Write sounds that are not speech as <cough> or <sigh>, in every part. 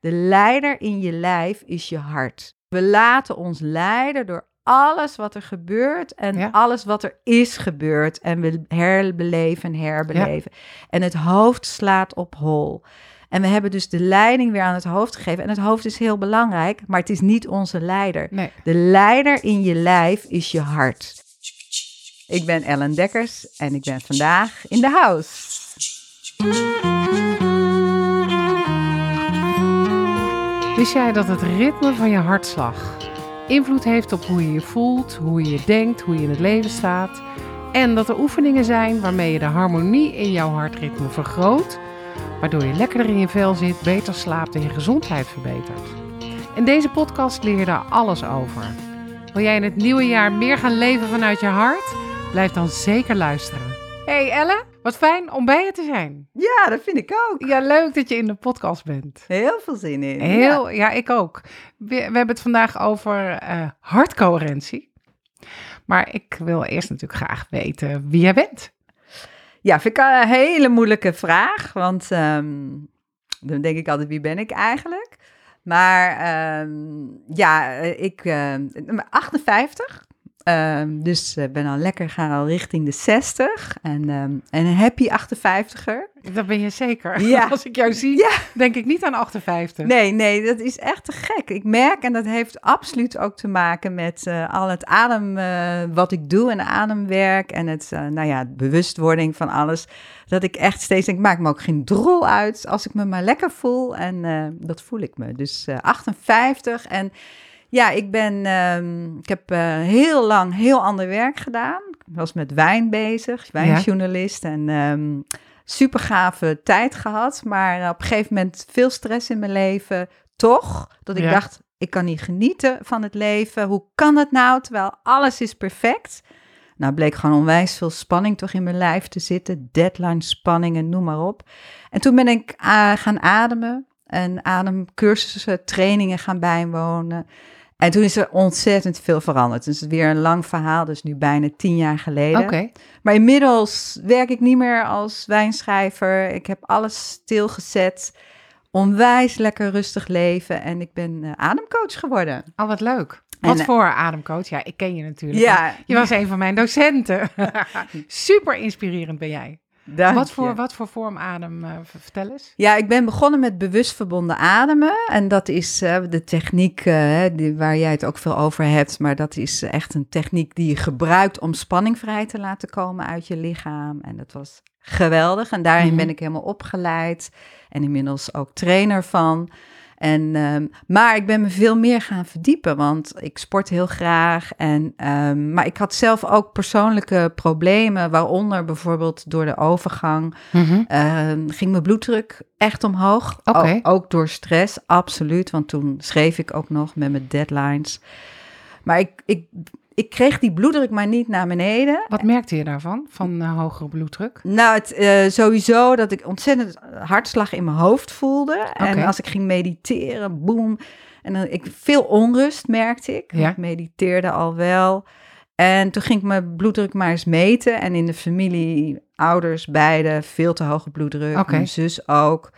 De leider in je lijf is je hart. We laten ons leiden door alles wat er gebeurt en Ja. alles wat er is gebeurd. En we herbeleven en herbeleven. En het hoofd slaat op hol. En we hebben dus de leiding weer aan het hoofd gegeven. En het hoofd is heel belangrijk, maar het is niet onze leider. Nee. De leider in je lijf is je hart. Ik ben Ellen Dekkers en ik ben vandaag in de house. Wist jij dat het ritme van je hartslag invloed heeft op hoe je je voelt, hoe je je denkt, hoe je in het leven staat? En dat er oefeningen zijn waarmee je de harmonie in jouw hartritme vergroot, waardoor je lekkerder in je vel zit, beter slaapt en je gezondheid verbetert. In deze podcast leer je daar alles over. Wil jij in het nieuwe jaar meer gaan leven vanuit je hart? Blijf dan zeker luisteren. Hey Elle, wat fijn om bij je te zijn. Ja, dat vind ik ook. Ja, leuk dat je in de podcast bent. Heel veel zin in. Heel, ja, ik ook. We, we hebben het vandaag over eh, hartcoherentie. Maar ik wil eerst natuurlijk graag weten wie jij bent. Ja, vind ik een hele moeilijke vraag. Want ehm, dan denk ik altijd, wie ben ik eigenlijk? Maar ehm, ja, eh, ik ben 58. Ehm, dus ik ben al lekker gaan al richting de 60. En, ehm, en een happy 58er. Dat ben je zeker. <laughs> Ja. <laughs> Als ik jou zie, Ja. denk ik niet aan 58. Nee, nee, dat is echt te gek. Ik merk, en dat heeft absoluut ook te maken met eh, al het adem, eh, wat ik doe en ademwerk en het, eh, nou ja, bewustwording van alles. Dat ik echt steeds denk, maak me ook geen drol uit als ik me maar lekker voel. En eh, dat voel ik me. Dus eh, 58 en ja, ik ben, ehm, ik heb eh, heel lang heel ander werk gedaan. Ik was met wijn bezig, wijnjournalist en... ehm super gave tijd gehad, maar eh, op een gegeven moment veel stress in mijn leven. Toch dat ik Ja. dacht, ik kan niet genieten van het leven. Hoe kan het nou, terwijl alles is perfect? Nou, bleek gewoon onwijs veel spanning toch in mijn lijf te zitten. Deadline, spanningen, noem maar op. En toen ben ik eh, gaan ademen en ademcursussen, trainingen gaan bijwonen. En toen is er ontzettend veel veranderd. Dus het is weer een lang verhaal, dus nu bijna tien jaar geleden. Oké. Maar inmiddels werk ik niet meer als wijnschrijver. Ik heb alles stilgezet. Onwijs lekker rustig leven. En ik ben eh, ademcoach geworden. Al wat leuk. Wat eh, voor ademcoach? Ja, ik ken je natuurlijk. Ja, Je was een van mijn docenten. <laughs> Super inspirerend ben jij. Dank Wat je. voor, wat voor vorm adem? eh, vertel eens. Ja, ik ben begonnen met bewust verbonden ademen. En dat is eh, de techniek eh, die, waar jij het ook veel over hebt. Maar dat is echt een techniek die je gebruikt om spanning vrij te laten komen uit je lichaam. En dat was geweldig. En daarin Mhm. ben ik helemaal opgeleid. En inmiddels ook trainer van. En, ehm, maar ik ben me veel meer gaan verdiepen, want ik sport heel graag. En, ehm, maar ik had zelf ook persoonlijke problemen, waaronder bijvoorbeeld door de overgang Ehm, ging mijn bloeddruk echt omhoog. Oké. O- ook door stress, absoluut. Want toen schreef ik ook nog met mijn deadlines. Maar ik, ik, ik kreeg die bloeddruk maar niet naar beneden. Wat merkte je daarvan? Van eh, hogere bloeddruk? Nou, het, eh, sowieso dat ik ontzettend hartslag in mijn hoofd voelde. En als ik ging mediteren, boem. En dan, ik, veel onrust merkte ik. Ja. Ik mediteerde al wel. En toen ging ik mijn bloeddruk maar eens meten. En in de familie, ouders, beide, veel te hoge bloeddruk. Oké. Mijn zus ook.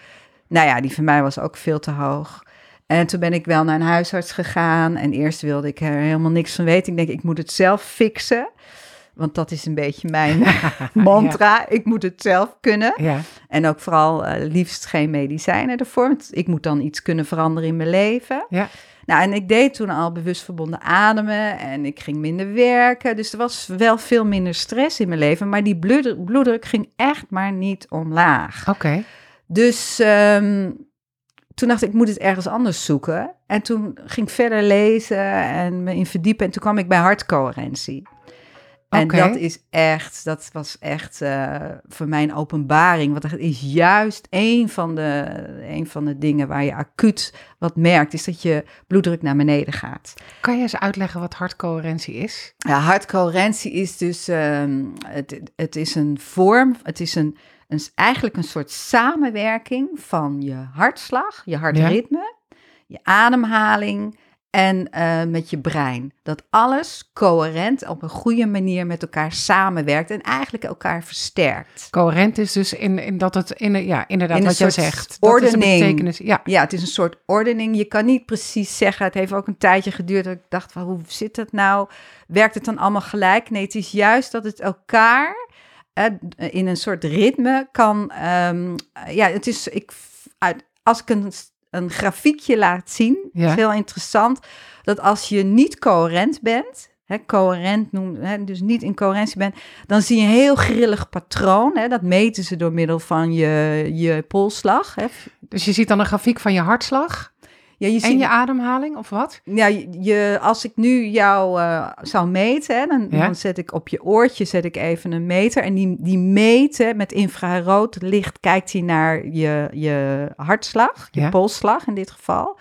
Nou ja, die van mij was ook veel te hoog. En toen ben ik wel naar een huisarts gegaan. En eerst wilde ik er helemaal niks van weten. Ik denk, ik moet het zelf fixen. Want dat is een beetje mijn <laughs> <laughs> mantra. Ik moet het zelf kunnen. Ja. En ook vooral eh, liefst geen medicijnen ervoor. Want ik moet dan iets kunnen veranderen in mijn leven. Ja. Nou, en ik deed toen al bewust verbonden ademen. En ik ging minder werken. Dus er was wel veel minder stress in mijn leven. Maar die bloeddruk, ging echt maar niet omlaag. Oké. Dus ehm, toen dacht ik, ik moet het ergens anders zoeken. En toen ging ik verder lezen en me in verdiepen. En toen kwam ik bij hartcoherentie. En dat is echt, dat was echt eh, voor mij een openbaring. Want dat is juist een van, de, een van de dingen waar je acuut wat merkt, is dat je bloeddruk naar beneden gaat. Kan je eens uitleggen wat hartcoherentie is? Ja, hartcoherentie is dus, ehm, het, het is een vorm, het is een, een, eigenlijk een soort samenwerking van je hartslag, je hartritme, je ademhaling en eh, met je brein. Dat alles coherent op een goede manier met elkaar samenwerkt en eigenlijk elkaar versterkt. Coherent is dus in, in dat het, in, ja, inderdaad In wat soort zegt. Dat is ordening. betekenis. Ja, Ja, het is een soort ordening. Je kan niet precies zeggen. Het heeft ook een tijdje geduurd dat ik dacht van hoe zit het nou? Werkt het dan allemaal gelijk? Nee, het is juist dat het elkaar in een soort ritme kan. ehm, ja, het is. Ik, uit, als ik een, een grafiekje laat zien, Ja. is heel interessant. Dat als je niet coherent bent. Hè, coherent noemen, dus niet in coherentie bent, dan zie je een heel grillig patroon. Dat meten ze door middel van je, je polsslag. Dus je ziet dan een grafiek van je hartslag Ja, je en je ademhaling of wat? Ja, je, als ik nu jou eh, zou meten, hè, dan, Ja. dan zet ik op je oortje zet ik even een meter. En die, die meten met infrarood licht, kijkt hij naar je, je hartslag, je Ja. polsslag in dit geval.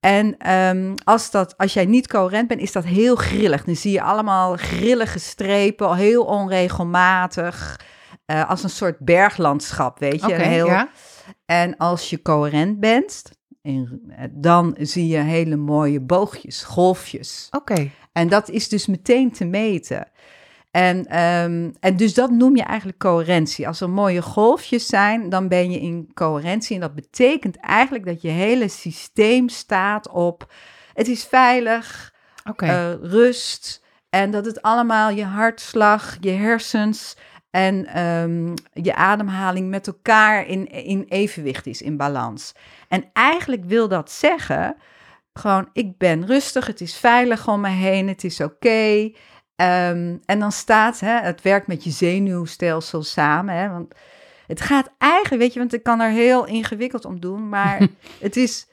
En ehm, als, dat, als jij niet coherent bent, is dat heel grillig. Dan zie je allemaal grillige strepen, heel onregelmatig. eh, als een soort berglandschap, weet je. Heel, ja. en als je coherent bent, in- dan zie je hele mooie boogjes, golfjes. Oké, En dat is dus meteen te meten. En, ehm, en dus dat noem je eigenlijk coherentie. Als er mooie golfjes zijn, dan ben je in coherentie. En dat betekent eigenlijk dat je hele systeem staat op... Het is veilig, oké. eh, rust. En dat het allemaal je hartslag, je hersens en ehm, je ademhaling met elkaar in, in evenwicht is, in balans. En eigenlijk wil dat zeggen, gewoon ik ben rustig, het is veilig om me heen, het is oké. Ehm, en dan staat, hè, het werkt met je zenuwstelsel samen. Hè, want het gaat eigenlijk, weet je, want ik kan er heel ingewikkeld om doen, maar <laughs> het is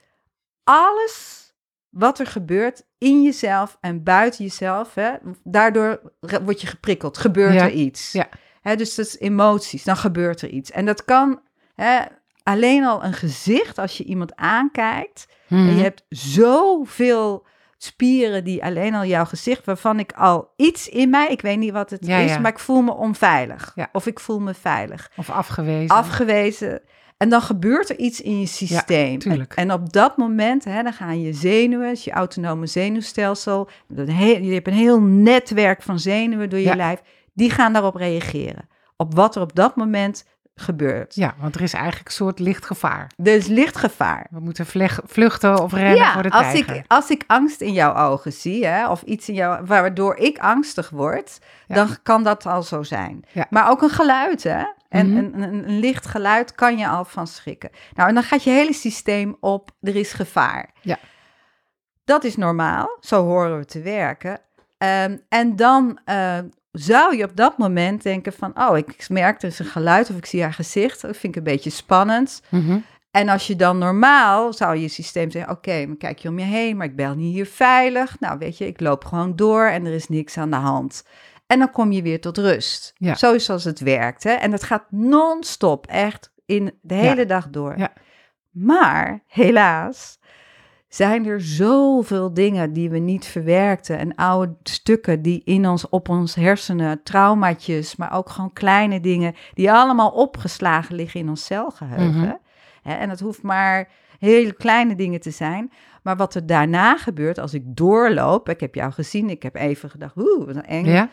alles wat er gebeurt in jezelf en buiten jezelf. Hè, daardoor word je geprikkeld, gebeurt Ja, er iets. ja. Dus dat is emoties, dan gebeurt er iets. En dat kan alleen al een gezicht, als je iemand aankijkt. En Mhm. je hebt zoveel spieren die alleen al jouw gezicht, waarvan ik al iets in mij, ik weet niet wat het Ja, is, ja. maar ik voel me onveilig. Ja. Of ik voel me veilig. Of afgewezen. Afgewezen. En dan gebeurt er iets in je systeem. tuurlijk. En, en op dat moment, hè, dan gaan je zenuwen, je autonome zenuwstelsel, je hebt een heel netwerk van zenuwen door je Ja. lijf, die gaan daarop reageren. Op wat er op dat moment gebeurt. Ja, want er is eigenlijk een soort licht gevaar. Er is licht gevaar. We moeten vluchten of rennen voor de als tijger. ik, als ik angst in jouw ogen zie, hè, of iets in jou, waardoor ik angstig word, Ja. dan kan dat al zo zijn. Ja. Maar ook een geluid, hè? En Mhm. een, een, een licht geluid kan je al van schrikken. Nou, en dan gaat je hele systeem op, er is gevaar. Ja. Dat is normaal, zo horen we te werken. Ehm, en dan eh, zou je op dat moment denken van, oh, ik merk er is een geluid of ik zie haar gezicht, dat vind ik een beetje spannend. Mhm. En als je dan normaal zou je systeem zeggen: Oké, maar kijk je om je heen, maar ik ben niet hier veilig. Nou, weet je, ik loop gewoon door en er is niks aan de hand. En dan kom je weer tot rust. Ja. Zo is zoals het werkt. Hè? En dat gaat non-stop, echt in de hele Ja. dag door. Ja. Maar helaas zijn er zoveel dingen die we niet verwerkten en oude stukken die in ons, op ons hersenen, traumaatjes, maar ook gewoon kleine dingen die allemaal opgeslagen liggen in ons celgeheugen. Mhm. En het hoeft maar hele kleine dingen te zijn. Maar wat er daarna gebeurt als ik doorloop, ik heb jou gezien, ik heb even gedacht, oeh, wat eng. Ja?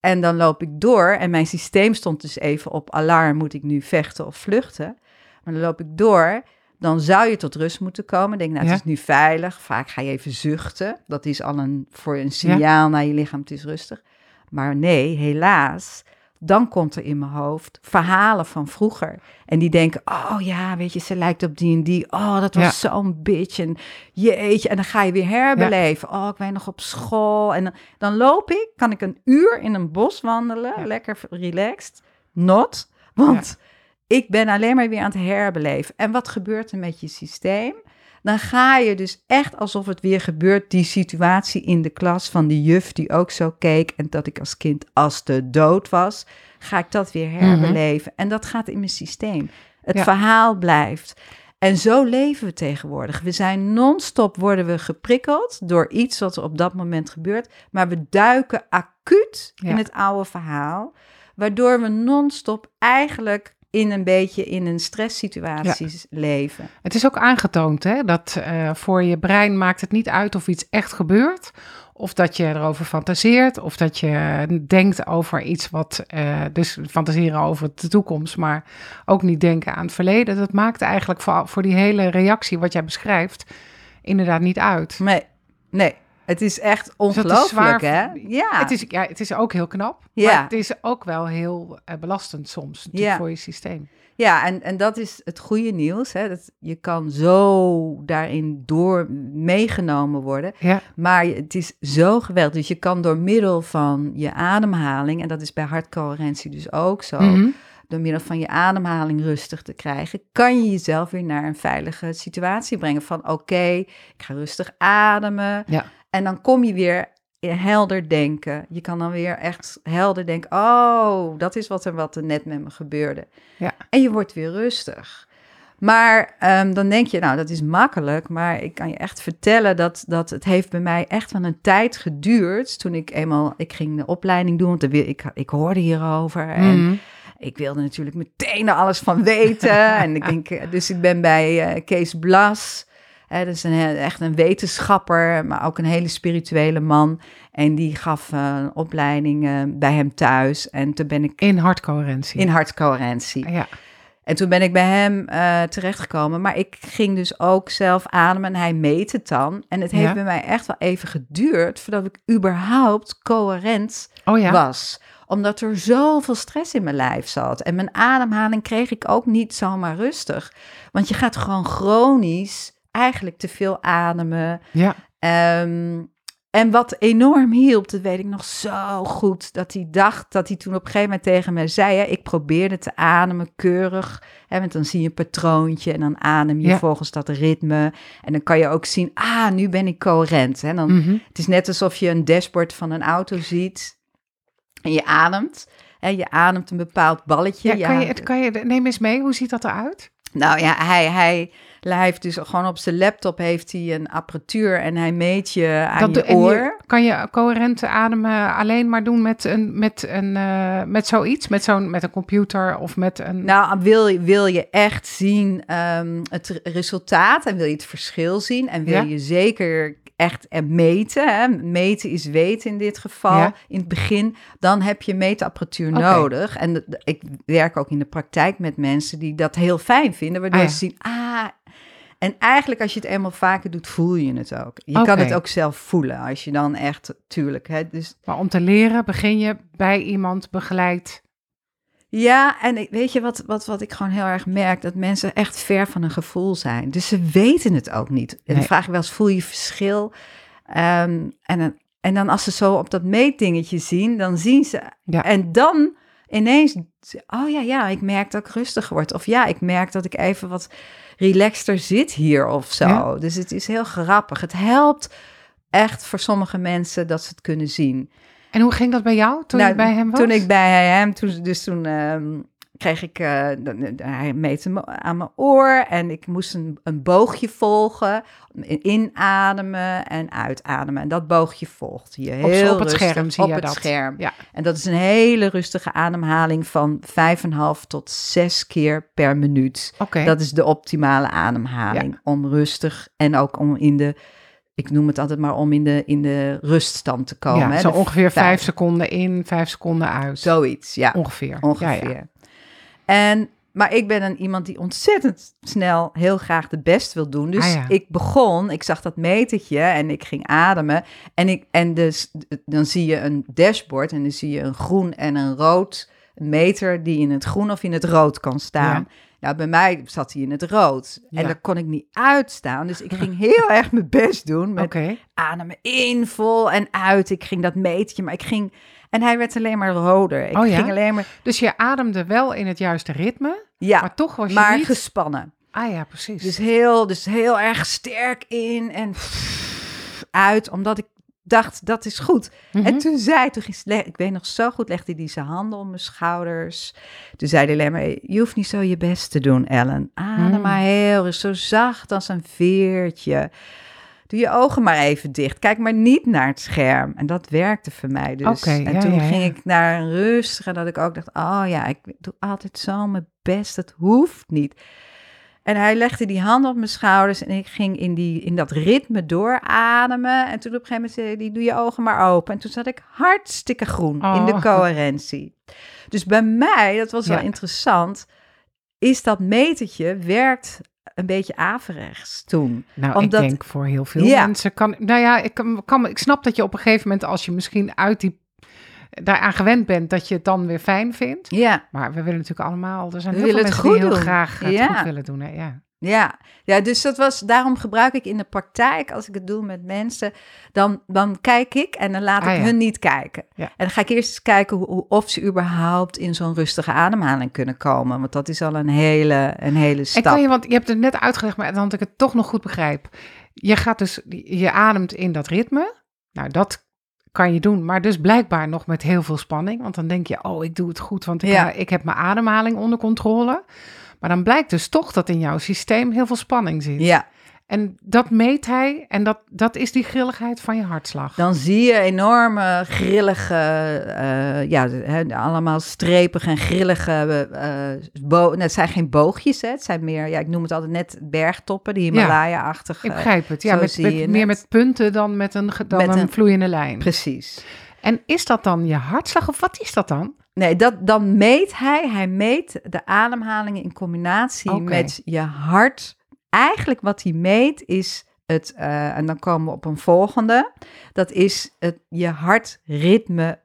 En dan loop ik door en mijn systeem stond dus even op alarm, moet ik nu vechten of vluchten? Maar dan loop ik door, dan zou je tot rust moeten komen. Denk, nou, het Ja. is nu veilig. Vaak ga je even zuchten. Dat is al een, voor een signaal naar je lichaam, het is rustig. Maar nee, helaas, dan komt er in mijn hoofd verhalen van vroeger. En die denken, oh ja, weet je, ze lijkt op die en die. Oh, dat was zo'n bitch. En jeetje, en dan ga je weer herbeleven. Oh, ik ben nog op school. En dan, dan loop ik, kan ik een uur in een bos wandelen, lekker relaxed. Not, want ik ben alleen maar weer aan het herbeleven. En wat gebeurt er met je systeem? Dan ga je dus echt alsof het weer gebeurt, die situatie in de klas van die juf die ook zo keek en dat ik als kind als de dood was, ga ik dat weer herbeleven. En dat gaat in mijn systeem. Het Ja. verhaal blijft. En zo leven we tegenwoordig. We zijn non-stop worden we geprikkeld door iets wat er op dat moment gebeurt, maar we duiken acuut Ja. in het oude verhaal, waardoor we non-stop eigenlijk in een beetje in een stresssituatie leven. Het is ook aangetoond hè, dat uh, voor je brein maakt het niet uit of iets echt gebeurt. Of dat je erover fantaseert, of dat je denkt over iets wat, uh, dus fantaseren over de toekomst, maar ook niet denken aan het verleden. Dat maakt eigenlijk voor, voor die hele reactie wat jij beschrijft inderdaad niet uit. Nee, nee. Het is echt ongelooflijk, hè? Ja. Het is, ja. Het is ook heel knap, ja. maar het is ook wel heel uh, belastend soms ja. voor je systeem. Ja, en, en dat is het goede nieuws. Hè? Dat je kan zo daarin door meegenomen worden. Ja. Maar het is zo geweldig. Dus je kan door middel van je ademhaling, en dat is bij hartcoherentie dus ook zo. Mm -hmm. Door middel van je ademhaling rustig te krijgen, kan je jezelf weer naar een veilige situatie brengen. Van oké, ik ga rustig ademen. Ja. En dan kom je weer helder denken. Je kan dan weer echt helder denken: oh, dat is wat er, wat er net met me gebeurde. Ja. En je wordt weer rustig. Maar um, dan denk je, nou, dat is makkelijk. Maar ik kan je echt vertellen dat, dat het heeft bij mij echt wel een tijd geduurd. Toen ik eenmaal, ik ging de opleiding doen, want ik, ik hoorde hierover. Mm. En ik wilde natuurlijk meteen er alles van weten. <laughs> en ik denk, dus ik ben bij uh, Kees Blas. Hè, dat is een, echt een wetenschapper, maar ook een hele spirituele man. En die gaf uh, een opleiding uh, bij hem thuis. En toen ben ik... In hartcoherentie. In hartcoherentie. Ja. En toen ben ik bij hem uh, terechtgekomen. Maar ik ging dus ook zelf ademen en hij meet het dan. En het heeft ja. bij mij echt wel even geduurd voordat ik überhaupt coherent oh ja. was omdat er zoveel stress in mijn lijf zat. En mijn ademhaling kreeg ik ook niet zomaar rustig. Want je gaat gewoon chronisch eigenlijk te veel ademen. Ja. Um, en wat enorm hielp, dat weet ik nog zo goed, dat hij dacht, dat hij toen op een gegeven moment tegen mij zei, hè, ik probeerde te ademen keurig, hè, want dan zie je een patroontje en dan adem je ja. volgens dat ritme. En dan kan je ook zien, ah, nu ben ik coherent. Hè. Dan, mm -hmm. Het is net alsof je een dashboard van een auto ziet en je ademt. Hè, je ademt een bepaald balletje. Ja, kan je, het, kan je, neem eens mee, hoe ziet dat eruit? Nou ja, hij, hij, hij heeft dus gewoon op zijn laptop heeft hij een apparatuur en hij meet je aan dat je oor. Je, kan je coherente ademen alleen maar doen met, een, met, een, uh, met zoiets? Met, zo'n, met een computer of met een... Nou, wil, je, wil je echt zien um, het resultaat en wil je het verschil zien en wil ja? je zeker echt meten, hè? meten is weten in dit geval, ja. in het begin, dan heb je meetapparatuur okay. nodig. En de, de, ik werk ook in de praktijk met mensen die dat heel fijn vinden, waardoor ah, ja. ze zien, ah, en eigenlijk als je het eenmaal vaker doet, voel je het ook. Je okay. kan het ook zelf voelen, als je dan echt, tuurlijk. Hè, dus... Maar om te leren begin je bij iemand begeleid ja, en weet je wat, wat, wat ik gewoon heel erg merk? Dat mensen echt ver van een gevoel zijn. Dus ze weten het ook niet. En Nee. dan vraag ik wel eens, voel je verschil? Um, en, dan- en dan als ze zo op dat meetdingetje zien, dan zien ze... Ja. En dan ineens, oh ja, ja, ik merk dat ik rustiger word. Of ja, ik merk dat ik even wat relaxter zit hier of zo. Ja. Dus het is heel grappig. Het helpt echt voor sommige mensen dat ze het kunnen zien. En hoe ging dat bij jou toen Nou, je bij hem was? Toen ik bij hem, toen, dus toen ehm, kreeg ik, eh, dan- hij meette me aan mijn oor en ik moest een, een boogje volgen. Inademen en uitademen. En dat boogje volgt je Op- heel op het rustig scherm zie op je het dat. scherm. Ja. En dat is een hele rustige ademhaling van vijf en een half tot zes keer per minuut. Dat is de optimale ademhaling. Om rustig en ook om in de, ik noem het altijd maar om in de, in de ruststand te komen. ja, hè, zo de ongeveer vijf- seconden in, vijf seconden uit. Zoiets, ja. Ongeveer. Ongeveer. Ja, ja. En, maar ik ben een iemand die ontzettend snel heel graag de best wil doen. Dus Ah, ik begon, ik zag dat metertje en ik ging ademen. En, ik, en dus, dan zie je een dashboard en dan zie je een groen en een rood meter die in het groen of in het rood kan staan. Nou, bij mij zat hij in het rood. Ja. En daar kon ik niet uitstaan. Dus ik ging heel <laughs> erg mijn best doen met ademen in, vol en uit. Ik ging dat meetje, maar ik ging... En hij werd alleen maar roder. Ik Oh ja? ging alleen maar... Dus je ademde wel in het juiste ritme, Ja, maar toch was je maar niet... gespannen. Ah ja, precies. Dus heel, dus heel erg sterk in en uit, omdat ik dacht, dat is goed. Mhm. En toen zei, toen ging, ik weet nog zo goed, legde hij zijn handen om mijn schouders. Toen zei hij alleen maar, je hoeft niet zo je best te doen, Ellen. Adem Mm. maar heel rustig, zo zacht als een veertje. doe je ogen maar even dicht. Kijk maar niet naar het scherm. En dat werkte voor mij dus. En ja, toen ja, ging ik naar een rustige, dat ik ook dacht, oh ja, ik doe altijd zo mijn best. Dat hoeft niet. En hij legde die hand op mijn schouders en ik ging in, die, in dat ritme doorademen. En toen op een gegeven moment zei hij, die doe je ogen maar open. En toen zat ik hartstikke groen in de Oh. <laughs> coherentie. Dus bij mij, dat was wel Ja. interessant, is dat metertje werkt een beetje averechts toen. Nou, Omdat- ik denk voor heel veel Ja. mensen kan... Nou ja, ik, kan, kan, ik snap dat je op een gegeven moment, als je misschien uit die... daaraan gewend bent, dat je het dan weer fijn vindt. Ja, Maar we willen natuurlijk allemaal... Er zijn We heel veel mensen die heel doen. graag het Ja. goed willen doen. Hè? Ja. ja. ja, dus dat was, daarom gebruik ik in de praktijk, als ik het doe met mensen, dan, dan kijk ik en dan laat Ah, ik ja. hun niet kijken. Ja. En dan ga ik eerst eens kijken hoe, of ze überhaupt in zo'n rustige ademhaling kunnen komen. Want dat is al een hele, een hele En stap. kan je, want je hebt het net uitgelegd, maar dan dat ik het toch nog goed begrijp. Je gaat dus, je ademt in dat ritme. Nou, dat kan je doen, maar dus blijkbaar nog met heel veel spanning. Want dan denk je, oh, ik doe het goed, want ik, Ja. ik heb mijn ademhaling onder controle. Maar dan blijkt dus toch dat in jouw systeem heel veel spanning zit. Ja, En dat meet hij en dat, dat is die grilligheid van je hartslag. dan zie je enorme grillige, eh, ja, allemaal strepige en grillige, eh bo- nou, het zijn geen boogjes, hè, het zijn meer, ja, ik noem het altijd net bergtoppen, die Himalaya-achtige. ik begrijp het. Ja, met, met- meer met punten dan met een, dan Met een, een- vloeiende lijn. Precies. En is dat dan je hartslag of wat is dat dan? Nee, dat, dan meet hij, hij meet de ademhalingen in combinatie met je hart. Eigenlijk wat hij meet is het, eh, en dan komen we op een volgende, dat is het, je hartritme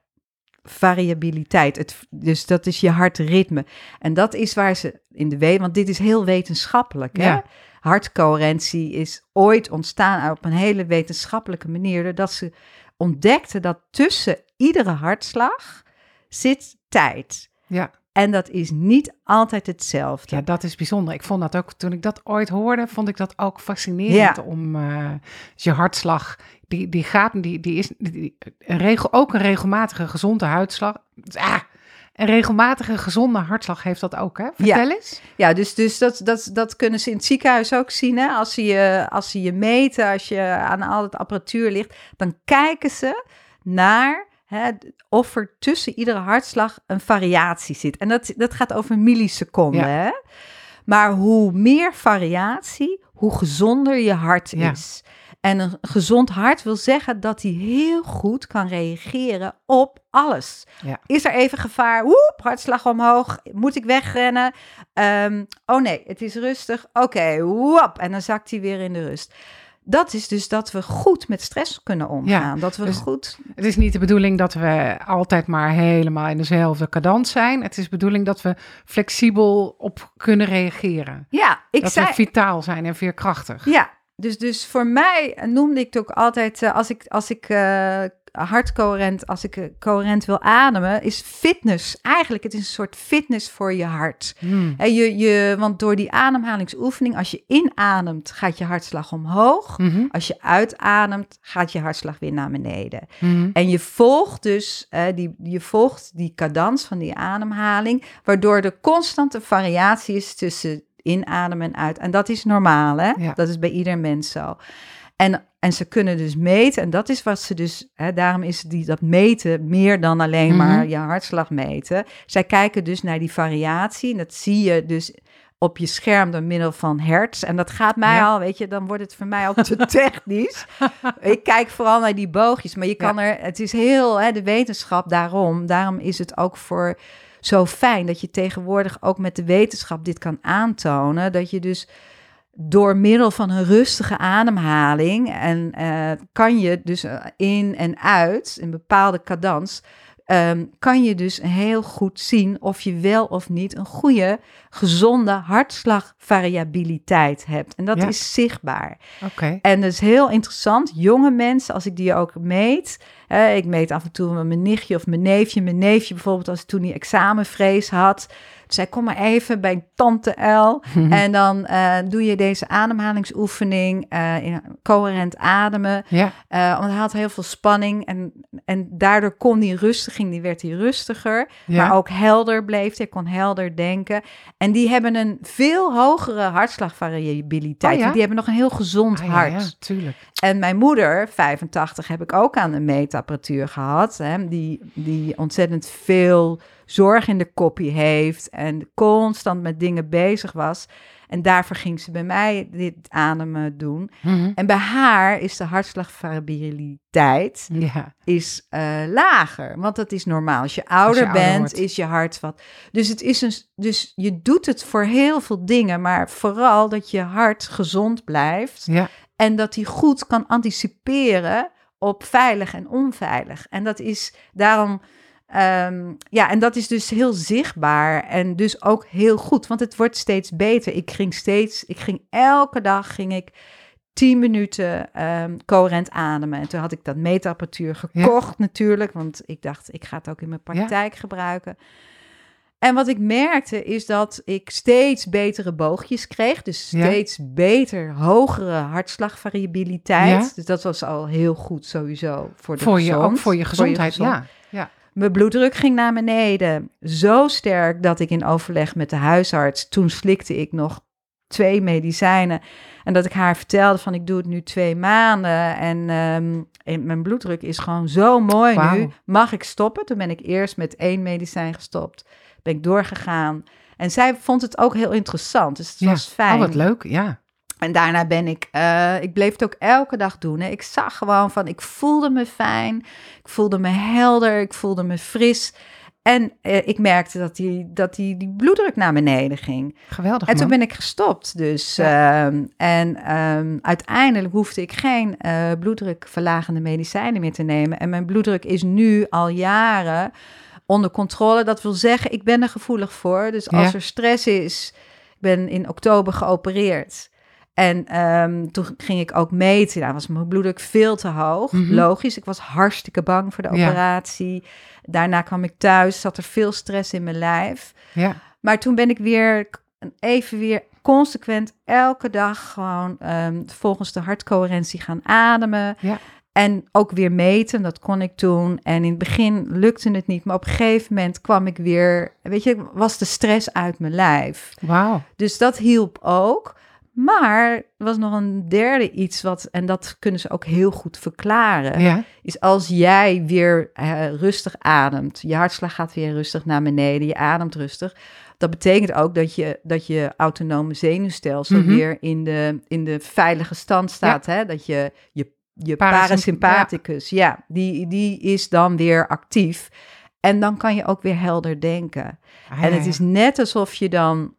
variabiliteit. Het, dus dat is je hartritme. En dat is waar ze in de week, want dit is heel wetenschappelijk. Hè? Ja. Hartcoherentie is ooit ontstaan op een hele wetenschappelijke manier, doordat ze ontdekten dat tussen iedere hartslag zit tijd. Ja. En dat is niet altijd hetzelfde. Ja, dat is bijzonder. Ik vond dat ook, toen ik dat ooit hoorde, vond ik dat ook fascinerend Ja. om eh, je hartslag, die, die gaat, die, die is die- een regel, ook een regelmatige gezonde hartslag. Ah, een regelmatige gezonde hartslag heeft dat ook, hè? Vertel eens. Ja, dus, dus dat, dat, dat kunnen ze in het ziekenhuis ook zien. Hè? Als, ze je, als ze je meten, als je aan al het apparatuur ligt, dan kijken ze naar hè, of er tussen iedere hartslag een variatie zit. En dat, dat gaat over milliseconden. Ja. Hè? Maar hoe meer variatie, hoe gezonder je hart Ja. is. En een gezond hart wil zeggen dat hij heel goed kan reageren op alles. Ja. Is er even gevaar? Woep, hartslag omhoog. Moet ik wegrennen? Ehm, oh nee, het is rustig. Oké, woep. En dan zakt hij weer in de rust. Dat is dus dat we goed met stress kunnen omgaan. dat we dus- goed... Het is niet de bedoeling dat we altijd maar helemaal in dezelfde cadans zijn. Het is de bedoeling dat we flexibel op kunnen reageren. Ja, ik dat zei... we vitaal zijn en veerkrachtig. Ja, dus, dus voor mij noemde ik het ook altijd, eh, als ik, als ik eh hartcoherent, als ik eh, coherent wil ademen, is fitness. Eigenlijk, het is een soort fitness voor je hart. Hmm. En je, je, want door die ademhalingsoefening, als je inademt, gaat je hartslag omhoog. Mhm. Als je uitademt, gaat je hartslag weer naar beneden. Mhm. En je volgt dus eh, die, je volgt die cadans van die ademhaling, waardoor er constante variatie is tussen inademen en uit. En dat is normaal, hè? Ja. Dat is bij ieder mens zo. En, en ze kunnen dus meten, en dat is wat ze dus, hè, daarom is die, dat meten meer dan alleen Mhm. maar je hartslag meten. Zij kijken dus naar die variatie, en dat zie je dus op je scherm door middel van hertz. En dat gaat mij Ja. al, weet je, dan wordt het voor mij ook te <laughs> technisch. Ik kijk vooral naar die boogjes, maar je kan er, het is heel, hè, de wetenschap daarom, daarom is het ook voor zo fijn dat je tegenwoordig ook met de wetenschap dit kan aantonen, dat je dus door middel van een rustige ademhaling en eh, kan je dus eh, in en uit, een bepaalde cadans, ehm, kan je dus heel goed zien of je wel of niet een goede, gezonde hartslagvariabiliteit hebt. En dat Ja. is zichtbaar. Oké. En dat is heel interessant. Jonge mensen, als ik die ook meet. Ik meet af en toe met mijn nichtje of mijn neefje. Mijn neefje bijvoorbeeld, als toen hij examenvrees had. Zei, kom maar even bij tante L. En dan eh, doe je deze ademhalingsoefening. eh, in coherent ademen. Ja. Eh, want hij had heel veel spanning. En en daardoor kon die rustig, ging, die werd hij rustiger. Ja. Maar ook helder bleef hij, kon helder denken. En die hebben een veel hogere hartslagvariabiliteit. Oh ja? Die hebben nog een heel gezond Ah, hart. ja, tuurlijk. En mijn moeder, 85, heb ik ook aan een meetapparatuur gehad. Hè, die, die ontzettend veel zorg in de koppie heeft en constant met dingen bezig was. En daarvoor ging ze bij mij dit ademen doen. Mhm. En bij haar is de hartslagvariabiliteit Ja, is, eh, lager. Want dat is normaal. Als je ouder, bent, is je hart wat. Dus, het is een, dus je doet het voor heel veel dingen. Maar vooral dat je hart gezond blijft. ja. En dat hij goed kan anticiperen op veilig en onveilig. En dat is daarom. Ehm, ja, en dat is dus heel zichtbaar en dus ook heel goed, want het wordt steeds beter. Ik ging steeds, ik ging elke dag ging ik 10 minuten ehm coherent ademen. En toen had ik dat meetapparatuur gekocht natuurlijk, want ik dacht, ik ga het ook in mijn praktijk gebruiken. En wat ik merkte is dat ik steeds betere boogjes kreeg. Dus Ja. steeds beter, hogere hartslagvariabiliteit. Ja. Dus dat was al heel goed sowieso voor de Voor je, ook voor je gezondheid, gezond. ja. ja. Mijn bloeddruk ging naar beneden. Zo sterk dat ik in overleg met de huisarts... toen slikte ik nog twee medicijnen. En dat ik haar vertelde van ik doe het nu twee maanden. En, ehm, en mijn bloeddruk is gewoon zo mooi nu. Mag ik stoppen? Toen ben ik eerst met één medicijn gestopt. Ben ik doorgegaan. En zij vond het ook heel interessant. Dus het Ja. was fijn. Oh, wat leuk, ja. En daarna ben ik, eh, ik bleef het ook elke dag doen. Hè. Ik zag gewoon van, ik voelde me fijn, ik voelde me helder, ik voelde me fris. En eh, ik merkte dat die, dat die, die bloeddruk naar beneden ging. Geweldig, En toen ben ik gestopt. Dus, ehm, en ehm, uiteindelijk hoefde ik geen eh, bloeddrukverlagende medicijnen meer te nemen. En mijn bloeddruk is nu al jaren onder controle. Dat wil zeggen, ik ben er gevoelig voor. Dus als Ja. er stress is, ik ben in oktober geopereerd. En ehm, toen ging ik ook meten. Nou, was mijn bloeddruk veel te hoog. Mhm. Logisch, ik was hartstikke bang voor de Ja. operatie. Daarna kwam ik thuis, zat er veel stress in mijn lijf. Ja, Maar toen ben ik weer even weer consequent elke dag gewoon ehm, volgens de hartcoherentie gaan ademen. Ja. En ook weer meten, dat kon ik toen. En in het begin lukte het niet, maar op een gegeven moment kwam ik weer, weet je, was de stress uit mijn lijf. wauw. Dus dat hielp ook. Maar er was nog een derde iets wat, en dat kunnen ze ook heel goed verklaren Ja, is als jij weer eh, rustig ademt, je hartslag gaat weer rustig naar beneden, je ademt rustig. Dat betekent ook dat je, dat je autonome zenuwstelsel Mhm. weer in de, in de veilige stand staat. Hè? Dat je, je, je Parasymp- parasympathicus, ja, die, die is dan weer actief. En dan kan je ook weer helder denken. Ah, en het is net alsof je dan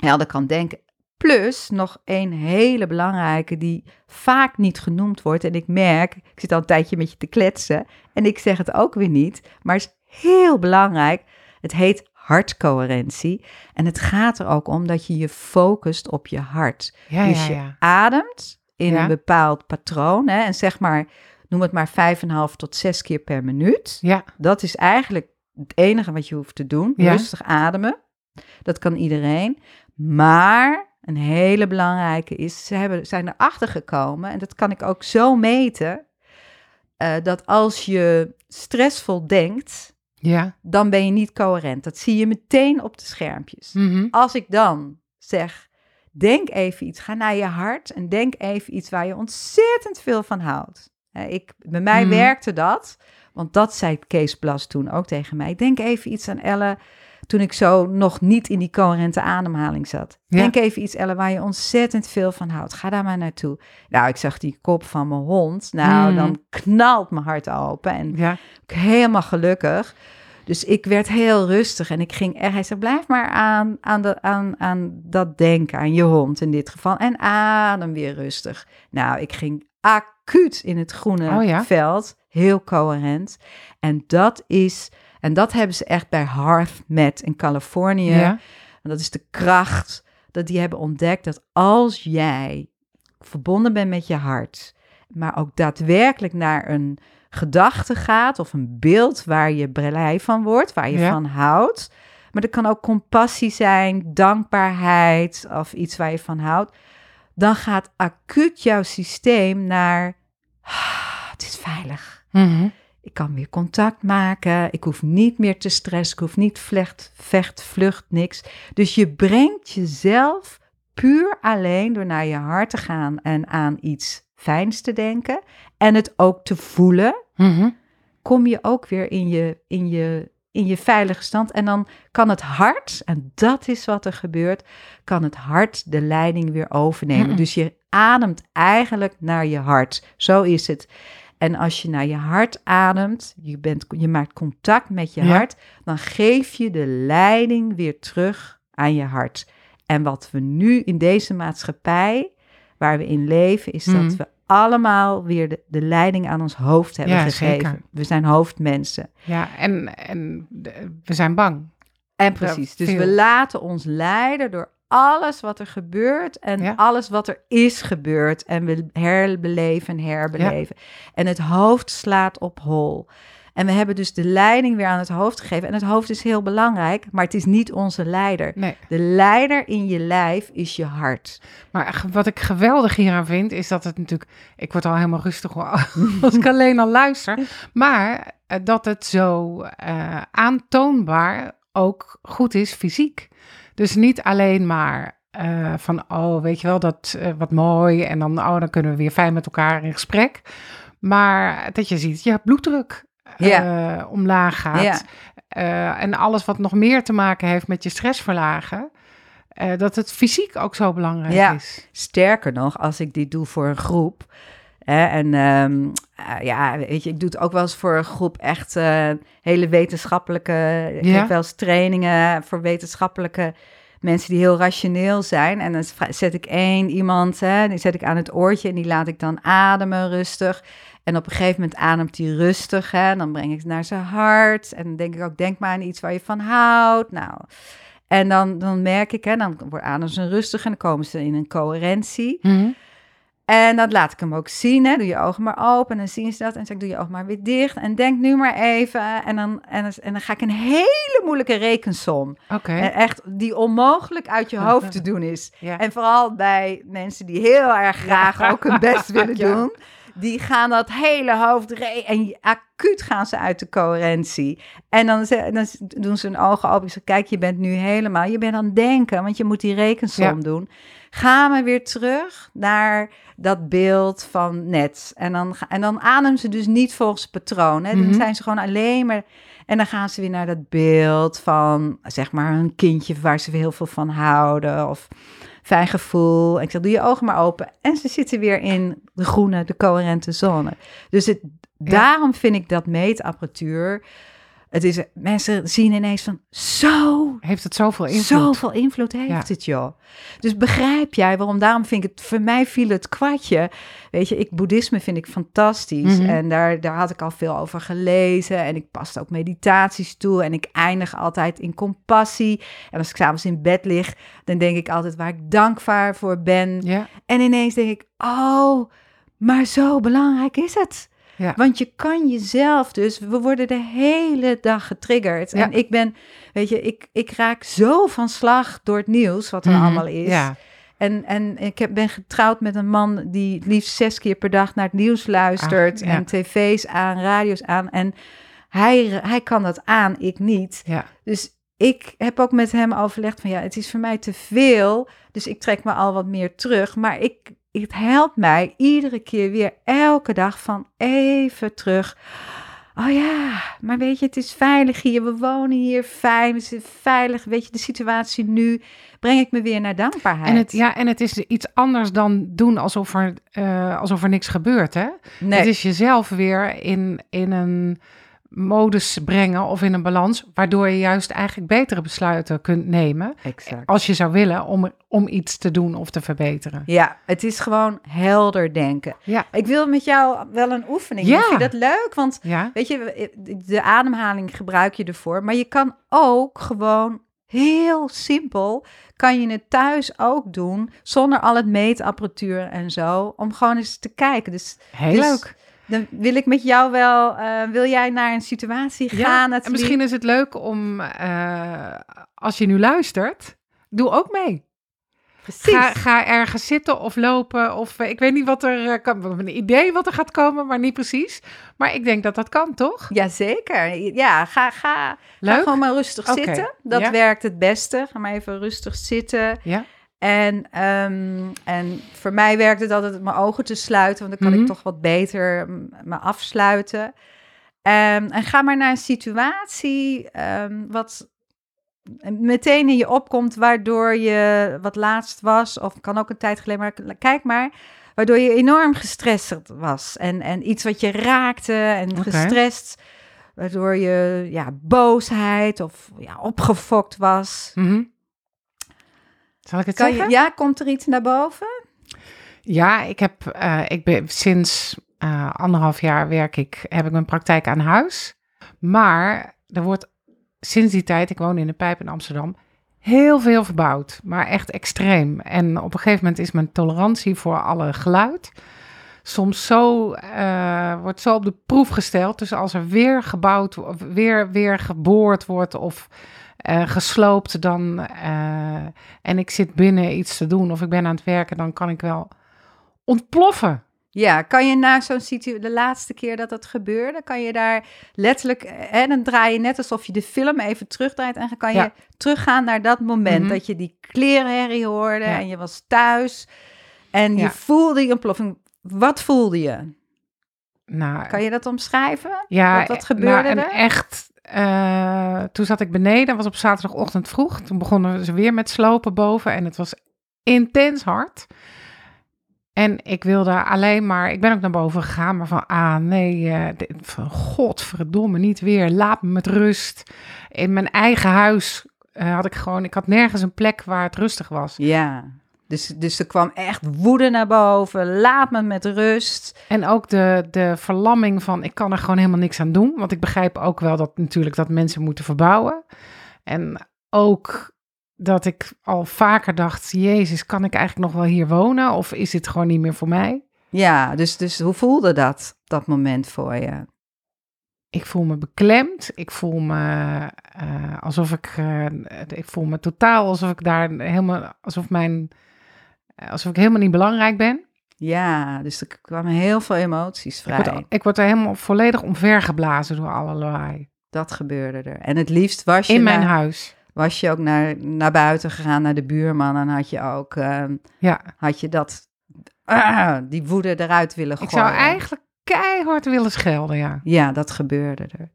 helder kan denken. Plus nog een hele belangrijke die vaak niet genoemd wordt. En ik merk, ik zit al een tijdje met je te kletsen en ik zeg het ook weer niet, maar het is heel belangrijk. Het heet hartcoherentie. En het gaat er ook om dat je je focust op je hart. Ja, dus ja, je ademt in een bepaald patroon. Hè, en zeg maar, noem het maar 5,5 tot 6 keer per minuut. Ja, Dat is eigenlijk het enige wat je hoeft te doen. Rustig ademen. Dat kan iedereen. Maar een hele belangrijke is, ze hebben, zijn erachter gekomen, en dat kan ik ook zo meten, eh, dat als je stressvol denkt, ja. dan ben je niet coherent. Dat zie je meteen op de schermpjes. Mhm. Als ik dan zeg, denk even iets, ga naar je hart en denk even iets waar je ontzettend veel van houdt. Hè, Ik, bij mij Mhm. werkte dat, want dat zei Kees Blas toen ook tegen mij. Denk even iets aan Elle toen ik zo nog niet in die coherente ademhaling zat. Ja. Denk even iets, Elle, waar je ontzettend veel van houdt. Ga daar maar naartoe. Nou, ik zag die kop van mijn hond. Nou, Mhm. dan knalt mijn hart open en Ja, ik helemaal gelukkig. Dus ik werd heel rustig en ik ging echt. Hij zei: blijf maar aan, aan, de, aan, aan dat denken, aan je hond in dit geval. En adem weer rustig. Nou, ik ging acuut in het groene Oh ja? veld, heel coherent. En dat is, en dat hebben ze echt bij HearthMed in Californië. ja. En dat is de kracht dat die hebben ontdekt dat als jij verbonden bent met je hart, maar ook daadwerkelijk naar een gedachte gaat of een beeld waar je blij van wordt, waar je Ja. van houdt. Maar dat kan ook compassie zijn, dankbaarheid of iets waar je van houdt. Dan gaat acuut jouw systeem naar, "Ah, het is veilig. Mhm. Ik kan weer contact maken. Ik hoef niet meer te stressen. Ik hoef niet vlecht, vecht, vlucht, niks. Dus je brengt jezelf puur alleen door naar je hart te gaan en aan iets fijns te denken en het ook te voelen, Mhm. kom je ook weer in je, in je, in je veilige stand. En dan kan het hart, en dat is wat er gebeurt, kan het hart de leiding weer overnemen. Mhm. Dus je ademt eigenlijk naar je hart. Zo is het. En als je naar je hart ademt, je, bent, je maakt contact met je Ja. hart, dan geef je de leiding weer terug aan je hart. En wat we nu in deze maatschappij, waar we in leven, is dat we allemaal weer de, de leiding aan ons hoofd hebben Ja, gegeven. zeker. We zijn hoofdmensen. Ja, en, en we zijn bang. En precies. Dus we laten ons leiden door alles wat er gebeurt en Ja. alles wat er is gebeurd. En we herbeleven en herbeleven. En het hoofd slaat op hol. En we hebben dus de leiding weer aan het hoofd gegeven. En het hoofd is heel belangrijk, maar het is niet onze leider. Nee. De leider in je lijf is je hart. Maar wat ik geweldig hieraan vind, is dat het natuurlijk... Ik word al helemaal rustig <laughs> als ik alleen al luister. Maar eh, dat het zo eh, aantoonbaar ook goed is fysiek. Dus niet alleen maar eh, van, oh, weet je wel, dat eh, wat mooi. En dan, oh, dan kunnen we weer fijn met elkaar in gesprek. Maar dat je ziet, je bloeddruk eh, omlaag gaat. En alles wat nog meer te maken heeft met je stress verlagen. dat het fysiek ook zo belangrijk Ja. is. Sterker nog, als ik dit doe voor een groep. Hè, en ehm, eh, ja, weet je, ik doe het ook wel eens voor een groep echt eh, hele wetenschappelijke. Ik heb wel eens trainingen voor wetenschappelijke mensen die heel rationeel zijn. En dan zet ik één iemand, hè, die zet ik aan het oortje en die laat ik dan ademen rustig. En op een gegeven moment ademt hij rustig. Hè, dan breng ik het naar zijn hart. En dan denk ik ook, denk maar aan iets waar je van houdt. Nou, en dan, dan merk ik, hè, dan wordt ademen ze rustig en dan komen ze in een coherentie. Mhm. En dat laat ik hem ook zien. Hè. Doe je ogen maar open en dan zien ze dat. En dan zeg ik, doe je ogen maar weer dicht. En denk nu maar even. En dan, en dan, en dan ga ik een hele moeilijke rekensom. Oké. En Echt, die onmogelijk uit je hoofd te <laughs> doen is. Ja. En vooral bij mensen die heel erg graag ook hun best <laughs> willen Ja. doen. Die gaan dat hele hoofd... En acuut gaan ze uit de coherentie. En dan, dan doen ze hun ogen open. Ik zeg, kijk, je bent nu helemaal... Je bent aan het denken, want je moet die rekensom Ja. doen. Gaan we weer terug naar dat beeld van net. En dan, en dan ademen ze dus niet volgens het patroon. Hè. Dan Mhm. zijn ze gewoon alleen maar... En dan gaan ze weer naar dat beeld van, zeg maar, een kindje waar ze heel veel van houden. Of fijn gevoel. En ik zeg, doe je ogen maar open. En ze zitten weer in de groene, de coherente zone. Dus het, daarom vind ik dat meetapparatuur... Het is, mensen zien ineens van, zo, Heeft het zoveel invloed? Zoveel invloed heeft Ja. het, joh. Dus begrijp jij waarom? Daarom vind ik het, voor mij viel het kwartje. Weet je, ik, boeddhisme vind ik fantastisch. Mhm. En daar, daar had ik al veel over gelezen. En ik paste ook meditaties toe. En ik eindig altijd in compassie. En als ik s'avonds in bed lig, dan denk ik altijd waar ik dankbaar voor ben. Ja. En ineens denk ik, oh, maar zo belangrijk is het. Ja. Want je kan jezelf dus, we worden de hele dag getriggerd. Ja. En ik ben, weet je, ik, ik raak zo van slag door het nieuws, wat er Mhm. allemaal is. Ja. En, en ik heb, ben getrouwd met een man die het liefst zes keer per dag naar het nieuws luistert. Ach, ja. En tv's aan, radio's aan. En hij, hij kan dat aan, ik niet. Dus ik heb ook met hem overlegd van ja, het is voor mij te veel. Dus ik trek me al wat meer terug. Maar ik, het helpt mij iedere keer weer, elke dag van even terug. Oh ja, maar weet je, het is veilig hier. We wonen hier fijn. We zitten veilig. Weet je, de situatie nu breng ik me weer naar dankbaarheid. En het, ja, en het is iets anders dan doen alsof er, eh, alsof er niks gebeurt. Hè? nee. Het is jezelf weer in, in een modus brengen of in een balans, waardoor je juist eigenlijk betere besluiten kunt nemen. exact. Als je zou willen om, om iets te doen of te verbeteren. Ja, het is gewoon helder denken. Ja. Ik wil met jou wel een oefening. Ja. Vind je dat leuk? Want Ja, Weet je, de ademhaling gebruik je ervoor. Maar je kan ook gewoon heel simpel, kan je het thuis ook doen, zonder al het meetapparatuur en zo, om gewoon eens te kijken. Dus heel dus leuk. Dan wil ik met jou wel, eh, wil jij naar een situatie gaan? en misschien is het leuk om, eh, als je nu luistert, doe ook mee. Precies. Ga, ga ergens zitten of lopen. Of eh, ik weet niet wat er uh, kan. Een idee wat er gaat komen, maar niet precies. Maar ik denk dat dat kan, toch? Jazeker. Ja, ga, ga, ga gewoon maar rustig zitten. Dat ja. werkt het beste. Ga maar even rustig zitten. Ja. En, ehm, en voor mij werkt het altijd mijn ogen te sluiten, want dan kan Mhm. ik toch wat beter mm, me afsluiten. Ehm, en ga maar naar een situatie ehm, wat meteen in je opkomt, waardoor je wat laatst was, of kan ook een tijd geleden, maar kijk maar, waardoor je enorm gestrest was. En, en iets wat je raakte en gestrest, waardoor je ja, boosheid of ja, opgefokt was. Mhm. Zal ik het Kan zeggen? je, ja, komt er iets naar boven? Ja, ik heb, eh, ik ben sinds eh, anderhalf jaar werk ik, heb ik mijn praktijk aan huis. Maar er wordt sinds die tijd, ik woon in de Pijp in Amsterdam, heel veel verbouwd. Maar echt extreem. En op een gegeven moment is mijn tolerantie voor alle geluid soms zo, eh, wordt zo op de proef gesteld. Dus als er weer gebouwd, of weer, weer geboord wordt of eh, gesloopt, dan, eh, en ik zit binnen iets te doen of ik ben aan het werken, dan kan ik wel ontploffen. Ja, kan je na zo'n situatie, de laatste keer dat dat gebeurde, kan je daar letterlijk, en dan draai je net alsof je de film even terugdraait en kan je Ja. teruggaan naar dat moment Mhm. dat je die klerenherrie hoorde Ja. en je was thuis en je voelde die ontploffing. Wat voelde je? Nou, Kan je dat omschrijven? ja, wat- wat eh, gebeurde nou, er? echt, eh, toen zat ik beneden, was op zaterdagochtend vroeg. Toen begonnen ze weer met slopen boven en het was intens hard. En ik wilde alleen maar, ik ben ook naar boven gegaan, maar van, ah nee, eh, dit- van godverdomme, niet weer, laat me met rust. In mijn eigen huis eh, had ik gewoon, ik had nergens een plek waar het rustig was. Ja, dus, dus er kwam echt woede naar boven. Laat me met rust. En ook de, de verlamming van, ik kan er gewoon helemaal niks aan doen. Want ik begrijp ook wel dat natuurlijk dat mensen moeten verbouwen. En ook dat ik al vaker dacht, Jezus, kan ik eigenlijk nog wel hier wonen? Of is dit gewoon niet meer voor mij? Ja, dus, dus hoe voelde dat, dat moment voor je? Ik voel me beklemd. Ik voel me eh, alsof ik, eh, ik voel me totaal alsof ik daar helemaal, alsof mijn, alsof ik helemaal niet belangrijk ben. Ja, dus er kwamen heel veel emoties Ik vrij. word, ik word er helemaal volledig omvergeblazen door alle lawaai. Dat gebeurde er. En het liefst was je, In mijn naar- huis. was je ook naar, naar buiten gegaan, naar de buurman. En had je ook ehm, Ja. had je dat, ah, die woede eruit willen Ik gooien. zou eigenlijk keihard willen schelden, ja. Ja, dat gebeurde er.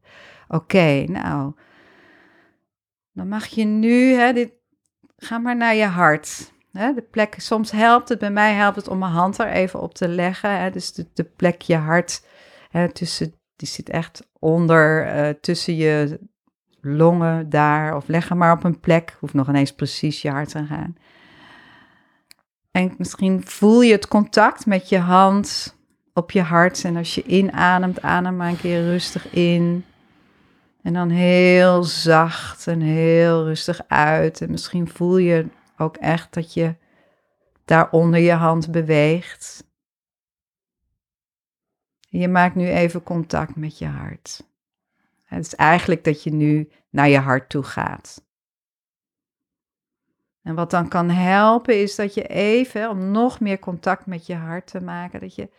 Oké, nou. Dan mag je nu, hè, dit, ga maar naar je hart. Hè, de plek, soms helpt het, bij mij helpt het om mijn hand er even op te leggen. Hè, dus de, de plek je hart, hè, tussen, die zit echt onder, eh, tussen je longen daar. Of leg hem maar op een plek, hoeft nog ineens precies je hart te gaan. En misschien voel je het contact met je hand op je hart. En als je inademt, adem maar een keer rustig in. En dan heel zacht en heel rustig uit. En misschien voel je ook echt dat je daar onder je hand beweegt. Je maakt nu even contact met je hart. Het is eigenlijk dat je nu naar je hart toe gaat. En wat dan kan helpen is dat je even, om nog meer contact met je hart te maken, dat je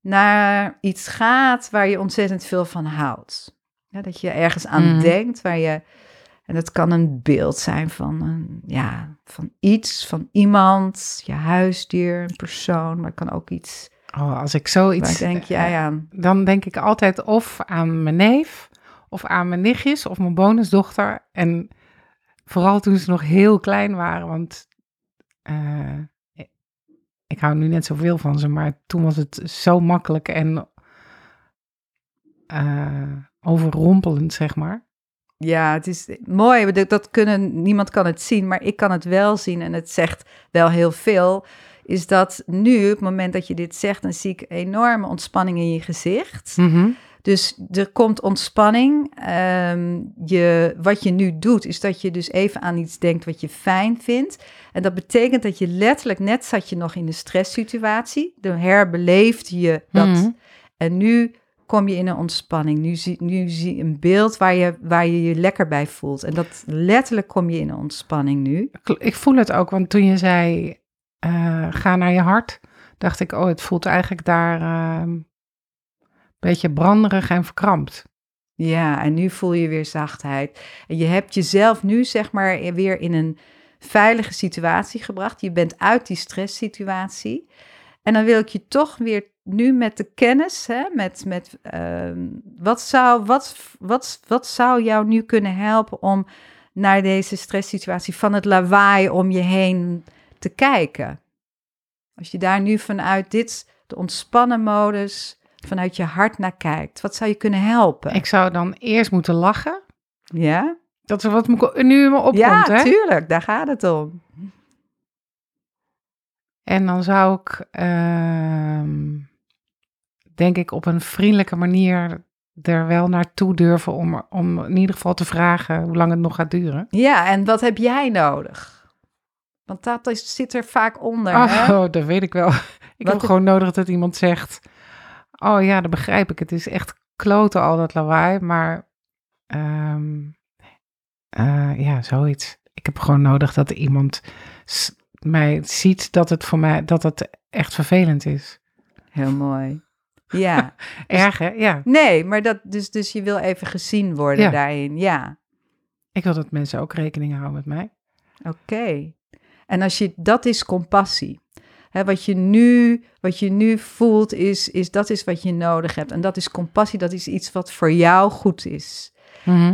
naar iets gaat waar je ontzettend veel van houdt. Ja, dat je ergens aan Mhm. denkt waar je. En dat kan een beeld zijn van, een, ja, van iets, van iemand, je huisdier, een persoon, maar het kan ook iets. Oh, als ik Waar zoiets... denk jij aan? Dan denk ik altijd of aan mijn neef, of aan mijn nichtjes, of mijn bonusdochter. En vooral toen ze nog heel klein waren, want eh, ik- ik hou nu net zoveel van ze, maar toen was het zo makkelijk en eh, overrompelend, zeg maar. Ja, het is mooi. Dat, kunnen, niemand kan het zien, maar ik kan het wel zien. En het zegt wel heel veel. Is dat nu, op het moment dat je dit zegt, dan zie ik enorme ontspanning in je gezicht. Mhm. Dus er komt ontspanning. Ehm, je, wat je nu doet, is dat je dus even aan iets denkt wat je fijn vindt. En dat betekent dat je letterlijk, net zat je nog in de stresssituatie. Dan herbeleefde je dat. Mhm. En nu kom je in een ontspanning. Nu zie, nu zie je een beeld waar je, waar je je lekker bij voelt. En dat letterlijk kom je in een ontspanning nu. Ik voel het ook, want toen je zei, uh, ga naar je hart, dacht ik, oh, het voelt eigenlijk daar uh, een beetje branderig en verkrampt. Ja, en nu voel je weer zachtheid. En je hebt jezelf nu, zeg maar, weer in een veilige situatie gebracht. Je bent uit die stresssituatie. En dan wil ik je toch weer nu met de kennis, hè, met, met uh, wat, zou, wat, wat, wat zou jou nu kunnen helpen om naar deze stresssituatie van het lawaai om je heen te kijken? Als je daar nu vanuit dit, de ontspannen modus, vanuit je hart naar kijkt, wat zou je kunnen helpen? Ik zou dan eerst moeten lachen. Ja? Dat is wat nu in me opkomt, ja, hè? tuurlijk, daar gaat het om. En dan zou ik, uh, denk ik, op een vriendelijke manier er wel naartoe durven om, om in ieder geval te vragen hoe lang het nog gaat duren. Ja, en wat heb jij nodig? Want dat is, zit er vaak onder. Oh, hè? <laughs> dat weet ik wel. <laughs> Ik heb gewoon nodig dat iemand zegt: Oh ja, dat begrijp ik. Het is echt kloten al dat lawaai, maar ehm, eh, ja, zoiets. Ik heb gewoon nodig dat iemand mij ziet dat het voor mij dat het echt vervelend is. Heel mooi. Ja. <laughs> Erg, hè? Ja. Nee, maar dat, dus, dus je wil even gezien worden Ja. daarin. Ja, Ik wil dat mensen ook rekening houden met mij. oké. En als je, dat is compassie. Wat, je nu, wat je nu voelt, is, is dat is wat je nodig hebt. En dat is compassie, dat is iets wat voor jou goed is.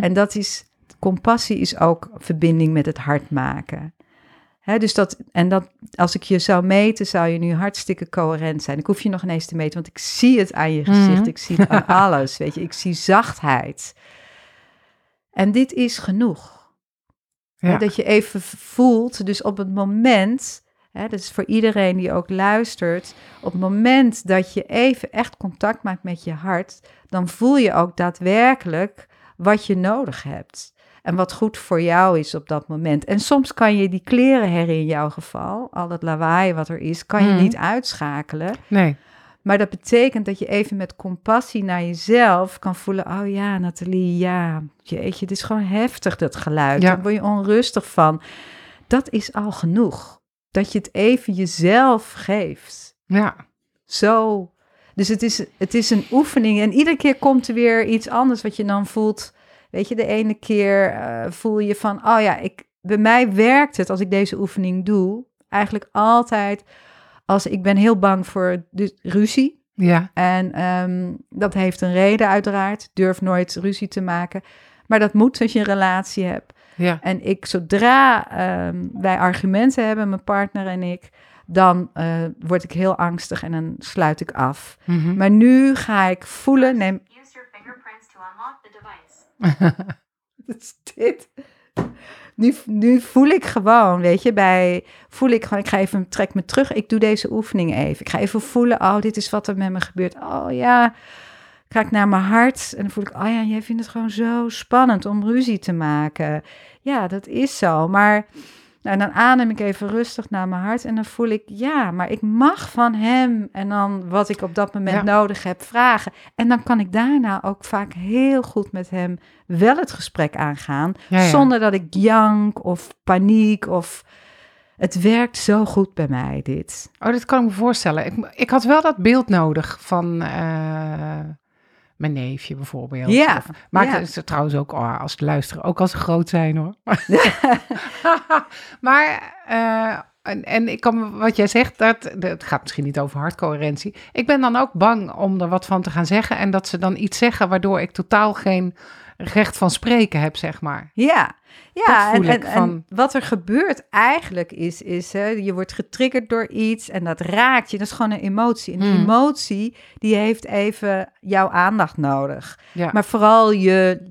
En dat is, compassie is ook verbinding met het hart maken. Dus dat, en dat, als ik je zou meten, zou je nu hartstikke coherent zijn. Ik hoef je nog ineens te meten, want ik zie het aan je gezicht. Mhm. Ik zie het aan <laughs> alles, weet je. Ik zie zachtheid. En dit is genoeg. Dat je even voelt, dus op het moment, hè, dat is voor iedereen die ook luistert, op het moment dat je even echt contact maakt met je hart, dan voel je ook daadwerkelijk wat je nodig hebt. En wat goed voor jou is op dat moment. En soms kan je die kleren her in jouw geval, al dat lawaai wat er is, kan je Mhm. niet uitschakelen. Nee. Maar dat betekent dat je even met compassie naar jezelf kan voelen. Oh ja, Nathalie, ja, jeetje, dit is gewoon heftig, dat geluid. Ja. Daar word je onrustig van. Dat is al genoeg. Dat je het even jezelf geeft. Ja. Zo. Dus het is, het is een oefening. En iedere keer komt er weer iets anders wat je dan voelt. Weet je, de ene keer eh, voel je van, oh ja, ik, bij mij werkt het als ik deze oefening doe. Eigenlijk altijd als ik ben heel bang voor de ruzie. Ja. En ehm, dat heeft een reden uiteraard. Durf nooit ruzie te maken. Maar dat moet als je een relatie hebt. Ja. En ik, zodra ehm, wij argumenten hebben, mijn partner en ik, dan eh, word ik heel angstig en dan sluit ik af. Mhm. Maar nu ga ik voelen, neem, <laughs> Is dit? Nu, nu voel ik gewoon, weet je, bij voel ik gewoon, ik ga even, trek me terug, ik doe deze oefening even. Ik ga even voelen, oh, dit is wat er met me gebeurt. Oh ja, ik naar mijn hart en dan voel ik, oh ja, jij vindt het gewoon zo spannend om ruzie te maken. Ja, dat is zo, maar nou, dan adem ik even rustig naar mijn hart en dan voel ik, ja, maar ik mag van hem en dan wat ik op dat moment Ja. nodig heb vragen. En dan kan ik daarna ook vaak heel goed met hem wel het gesprek aangaan, Ja, ja. zonder dat ik jank of paniek of... Het werkt zo goed bij mij, dit. Oh, dat kan ik me voorstellen. Ik, ik had wel dat beeld nodig van eh, mijn neefje bijvoorbeeld. Ja, Of, maar ja. het is trouwens ook, oh, als het luisteren, ook als ze groot zijn hoor. <laughs> <laughs> maar, eh, en, en ik kan, wat jij zegt, dat, dat gaat misschien niet over hartcoherentie. Ik ben dan ook bang om er wat van te gaan zeggen en dat ze dan iets zeggen waardoor ik totaal geen recht van spreken heb, zeg maar. Ja, ja en, en, van- en wat er gebeurt eigenlijk is, is hè, je wordt getriggerd door iets en dat raakt je. Dat is gewoon een emotie. En die Mm. emotie, die heeft even jouw aandacht nodig. Ja. Maar vooral je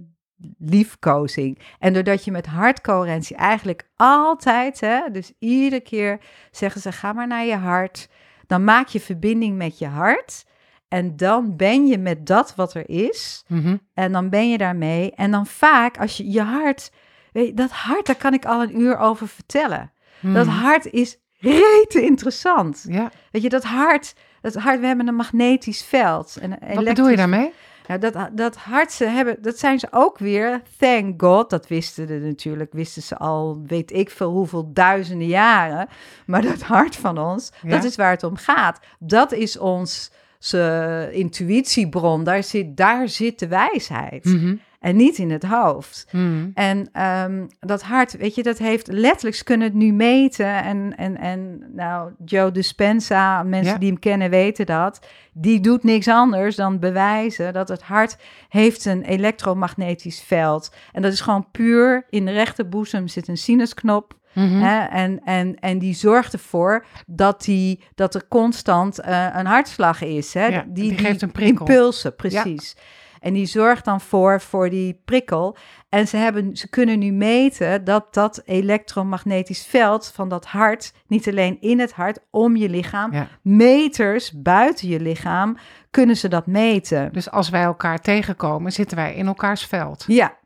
liefkozing. En doordat je met hartcoherentie eigenlijk altijd, hè, dus iedere keer zeggen ze, ga maar naar je hart. Dan maak je verbinding met je hart. En dan ben je met dat wat er is. Mhm. En dan ben je daarmee. En dan vaak, als je je hart, weet je, dat hart, daar kan ik al een uur over vertellen. Dat Mhm. hart is rete interessant. Ja, Weet je, dat hart, dat hart, we hebben een magnetisch veld. En een wat bedoel je daarmee? Nou, dat, dat hart, ze hebben, dat zijn ze ook weer, thank God, dat wisten ze natuurlijk, wisten ze al, weet ik veel hoeveel duizenden jaren. Maar dat hart van ons, Ja. dat is waar het om gaat. Dat is ons ze intuïtiebron, daar zit, daar zit de wijsheid. Mhm. En niet in het hoofd. Mhm. En ehm, dat hart, weet je, dat heeft letterlijk, ze kunnen het nu meten. En, en, en nou, Joe Dispenza, mensen Ja. die hem kennen weten dat. Die doet niks anders dan bewijzen dat het hart heeft een elektromagnetisch veld. En dat is gewoon puur, in de rechterboezem zit een sinusknop. Mhm. Hè? En, en, en die zorgt ervoor dat, die, dat er constant eh, een hartslag is. Hè? Ja, die geeft een prikkel. Impulsen, precies. En die zorgt dan voor, voor die prikkel. En ze, hebben, ze kunnen nu meten dat dat elektromagnetisch veld van dat hart, niet alleen in het hart, om je lichaam, Ja. meters buiten je lichaam, kunnen ze dat meten. Dus als wij elkaar tegenkomen, zitten wij in elkaars veld. Ja,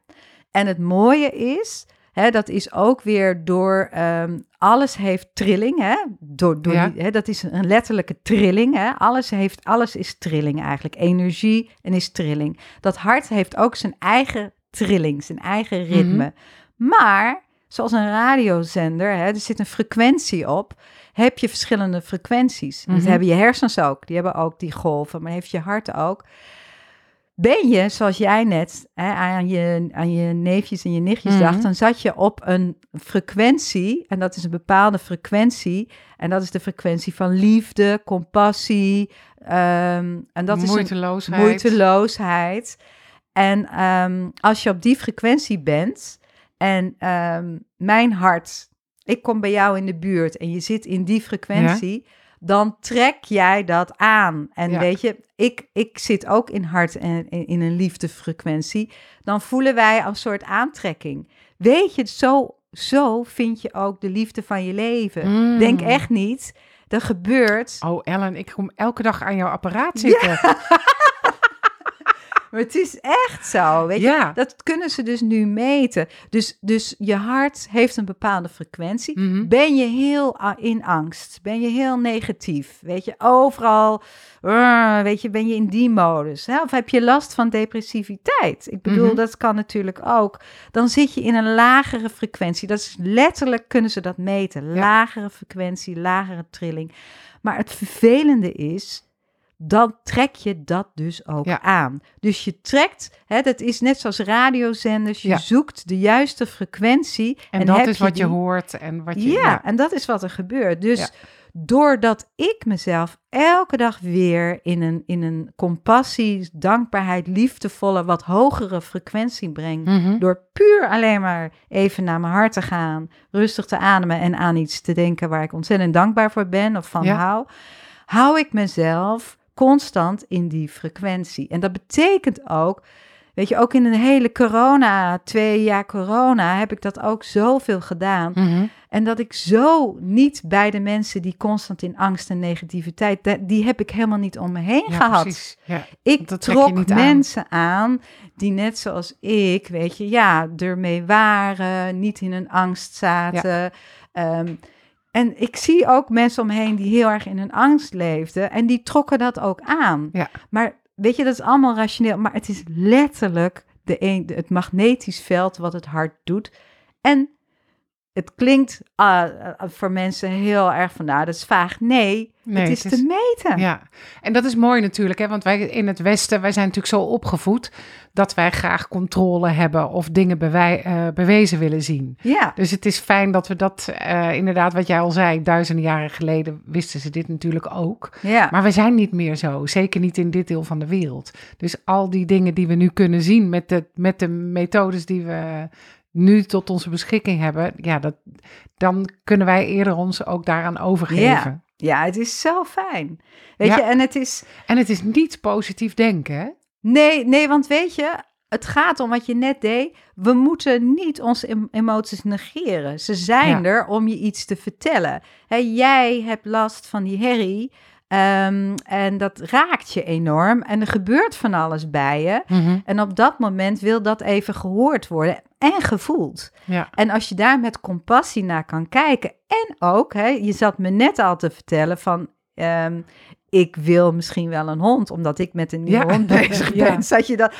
en het mooie is, hè, dat is ook weer door ehm, alles heeft trilling, hè? Door, door Ja. die, hè, dat is een letterlijke trilling, hè? Alles, heeft, alles is trilling eigenlijk, energie en is trilling. Dat hart heeft ook zijn eigen trilling, zijn eigen ritme. Maar zoals een radiozender, hè, er zit een frequentie op, heb je verschillende frequenties. Dat Mhm. hebben je hersens ook, die hebben ook die golven, maar heeft je hart ook. Ben je, zoals jij net hè, aan, je, aan je neefjes en je nichtjes Mhm. dacht, dan zat je op een frequentie, en dat is een bepaalde frequentie, en dat is de frequentie van liefde, compassie, ehm, en dat is Moeiteloosheid. moeiteloosheid. En ehm, als je op die frequentie bent en ehm, mijn hart, ik kom bij jou in de buurt en je zit in die frequentie, dan trek jij dat aan. En Ja. weet je, ik, ik zit ook in hart en in, in een liefdefrequentie. Dan voelen wij een soort aantrekking. Weet je, zo, zo vind je ook de liefde van je leven. Mm. Denk echt niet. Er gebeurt Oh, Ellen, ik kom elke dag aan jouw apparaat zitten. <laughs> Maar het is echt zo, weet je. Ja. Dat kunnen ze dus nu meten. Dus, dus je hart heeft een bepaalde frequentie. Mhm. Ben je heel a- in angst? Ben je heel negatief? Weet je, overal, uh, weet je, ben je in die modus? Hè? Of heb je last van depressiviteit? Ik bedoel, Mhm. dat kan natuurlijk ook. Dan zit je in een lagere frequentie. Dat is letterlijk, kunnen ze dat meten. Ja. Lagere frequentie, lagere trilling. Maar het vervelende is, dan trek je dat dus ook Ja. aan. Dus je trekt, hè, dat is net zoals radiozenders, je Ja. zoekt de juiste frequentie. En, dat is wat je hoort en wat je... Ja, en dat is wat er gebeurt. Dus doordat ik mezelf elke dag weer in een, in een compassie, dankbaarheid, liefdevolle, wat hogere frequentie breng, Mhm. door puur alleen maar even naar mijn hart te gaan, rustig te ademen en aan iets te denken waar ik ontzettend dankbaar voor ben of van hou, hou ik mezelf constant in die frequentie. En dat betekent ook, weet je, ook in een hele corona, twee jaar corona, heb ik dat ook zoveel gedaan. Mhm. En dat ik zo niet bij de mensen die constant in angst en negativiteit, die heb ik helemaal niet om me heen Ja, gehad. precies. Ja. Ik trok aan. mensen aan. die net zoals ik, weet je, ja, ermee waren, niet in een angst zaten. Ehm, en ik zie ook mensen omheen die heel erg in een angst leefden en die trokken dat ook aan. Ja. Maar weet je, dat is allemaal rationeel, maar het is letterlijk de een, het magnetisch veld wat het hart doet. En het klinkt ah, ah, voor mensen heel erg van, nou, dat is vaag. Nee, Nee, het is het is- te meten. Ja, en dat is mooi natuurlijk, hè? want wij in het Westen, wij zijn natuurlijk zo opgevoed dat wij graag controle hebben of dingen bewij- eh, bewezen willen zien. ja. Dus het is fijn dat we dat, eh, inderdaad, wat jij al zei, duizenden jaren geleden wisten ze dit natuurlijk ook. ja. Maar we zijn niet meer zo, zeker niet in dit deel van de wereld. Dus al die dingen die we nu kunnen zien met de, met de methodes die we nu tot onze beschikking hebben, ja, dat, dan kunnen wij eerder ons ook daaraan overgeven. Ja, het is zo fijn. Weet Ja. je, en het is. En het is niet positief denken, hè? Nee, nee, want weet je, het gaat om wat je net deed. We moeten niet onze em- emoties negeren. Ze zijn Ja. er om je iets te vertellen. Hè, jij hebt last van die herrie. Ehm, en dat raakt je enorm. En er gebeurt van alles bij je. Mhm. En op dat moment wil dat even gehoord worden en gevoeld. Ja. En als je daar met compassie naar kan kijken. En ook, hè, je zat me net al te vertellen van. ehm, ik wil misschien wel een hond, omdat ik met een nieuwe Ja. hond <laughs> bezig Ja. ben. Zat je dat?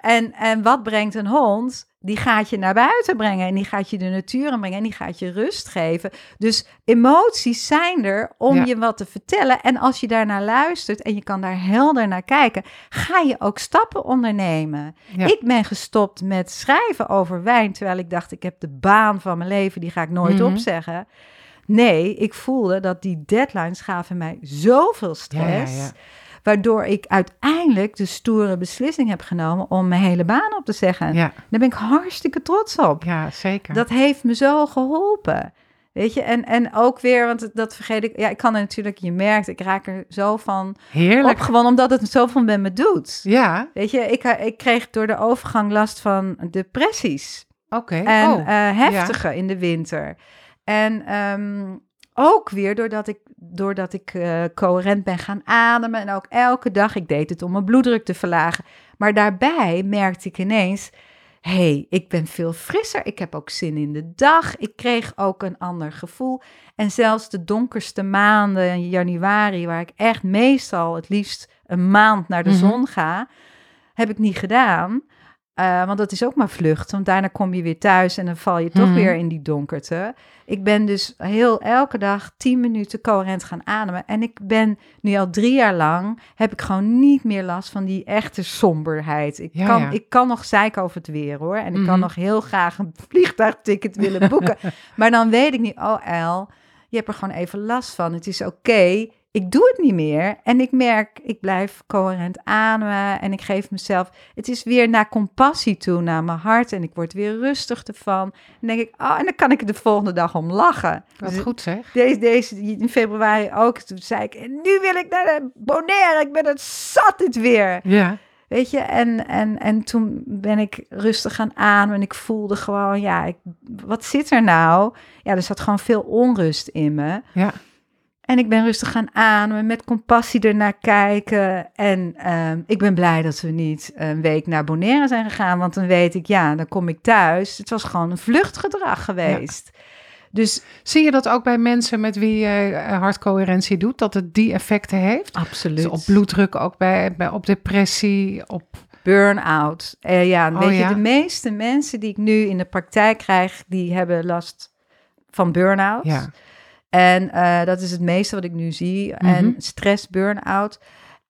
En, en wat brengt een hond? Die gaat je naar buiten brengen en die gaat je de natuur in brengen en die gaat je rust geven. Dus emoties zijn er om Ja. je wat te vertellen. En als je daarnaar luistert en je kan daar helder naar kijken, ga je ook stappen ondernemen. Ja. Ik ben gestopt met schrijven over wijn, terwijl ik dacht, ik heb de baan van mijn leven, die ga ik nooit Mhm. opzeggen. Nee, ik voelde dat die deadlines gaven mij zoveel stress. ja. Waardoor ik uiteindelijk de stoere beslissing heb genomen om mijn hele baan op te zeggen. Ja, Daar ben ik hartstikke trots op. ja, zeker. Dat heeft me zo geholpen. Weet je, en, en ook weer, want dat vergeet ik. Ja, ik kan er natuurlijk, je merkt, ik raak er zo van Heerlijk. opgewonden, omdat het zoveel met me doet. Ja, Weet je, ik, ik kreeg door de overgang last van depressies. oké. En oh, eh, heftige in de winter. En ehm, ook weer doordat ik, doordat ik eh, coherent ben gaan ademen. En ook elke dag, ik deed het om mijn bloeddruk te verlagen. Maar daarbij merkte ik ineens, hé, hey, ik ben veel frisser. Ik heb ook zin in de dag. Ik kreeg ook een ander gevoel. En zelfs de donkerste maanden januari, waar ik echt meestal het liefst een maand naar de Mhm. zon ga, heb ik niet gedaan. Eh, want dat is ook maar vlucht. Want daarna kom je weer thuis en dan val je toch Mhm. weer in die donkerte. Ik ben dus heel elke dag 10 minuten coherent gaan ademen. En ik ben nu al drie jaar lang, heb ik gewoon niet meer last van die echte somberheid. Ik, Ja, kan, ja. ik kan nog zeiken over het weer hoor. En ik kan Mhm. nog heel graag een <laughs> vliegtuigticket willen boeken. <laughs> maar dan weet ik niet, oh El, je hebt er gewoon even last van. Het is oké. Ik doe het niet meer en ik merk, ik blijf coherent ademen en ik geef mezelf, het is weer naar compassie toe, naar mijn hart en ik word weer rustig ervan. En denk ik, oh, en dan kan ik er de volgende dag om lachen. Wat Dus goed zeg. Deze, deze in februari ook, toen zei ik, en nu wil ik naar de Bonaire, ik ben het zat dit weer. Ja, Weet je, en, en, en toen ben ik rustig gaan ademen en ik voelde gewoon, ja, ik, wat zit er nou? Ja, er zat gewoon veel onrust in me. ja. En ik ben rustig gaan ademen, met compassie ernaar kijken. En ehm, ik ben blij dat we niet een week naar Bonaire zijn gegaan, want dan weet ik, ja, dan kom ik thuis. Het was gewoon een vluchtgedrag geweest. Dus Zie je dat ook bij mensen met wie je eh, hartcoherentie doet, dat het die effecten heeft? absoluut. Dus op bloeddruk, ook bij, bij, op depressie, op... Burn-out. Eh, ja, Oh, weet ja? je, de meeste mensen die ik nu in de praktijk krijg, die hebben last van burn-out. Ja, En eh, dat is het meeste wat ik nu zie. Mhm. En stress, burn-out.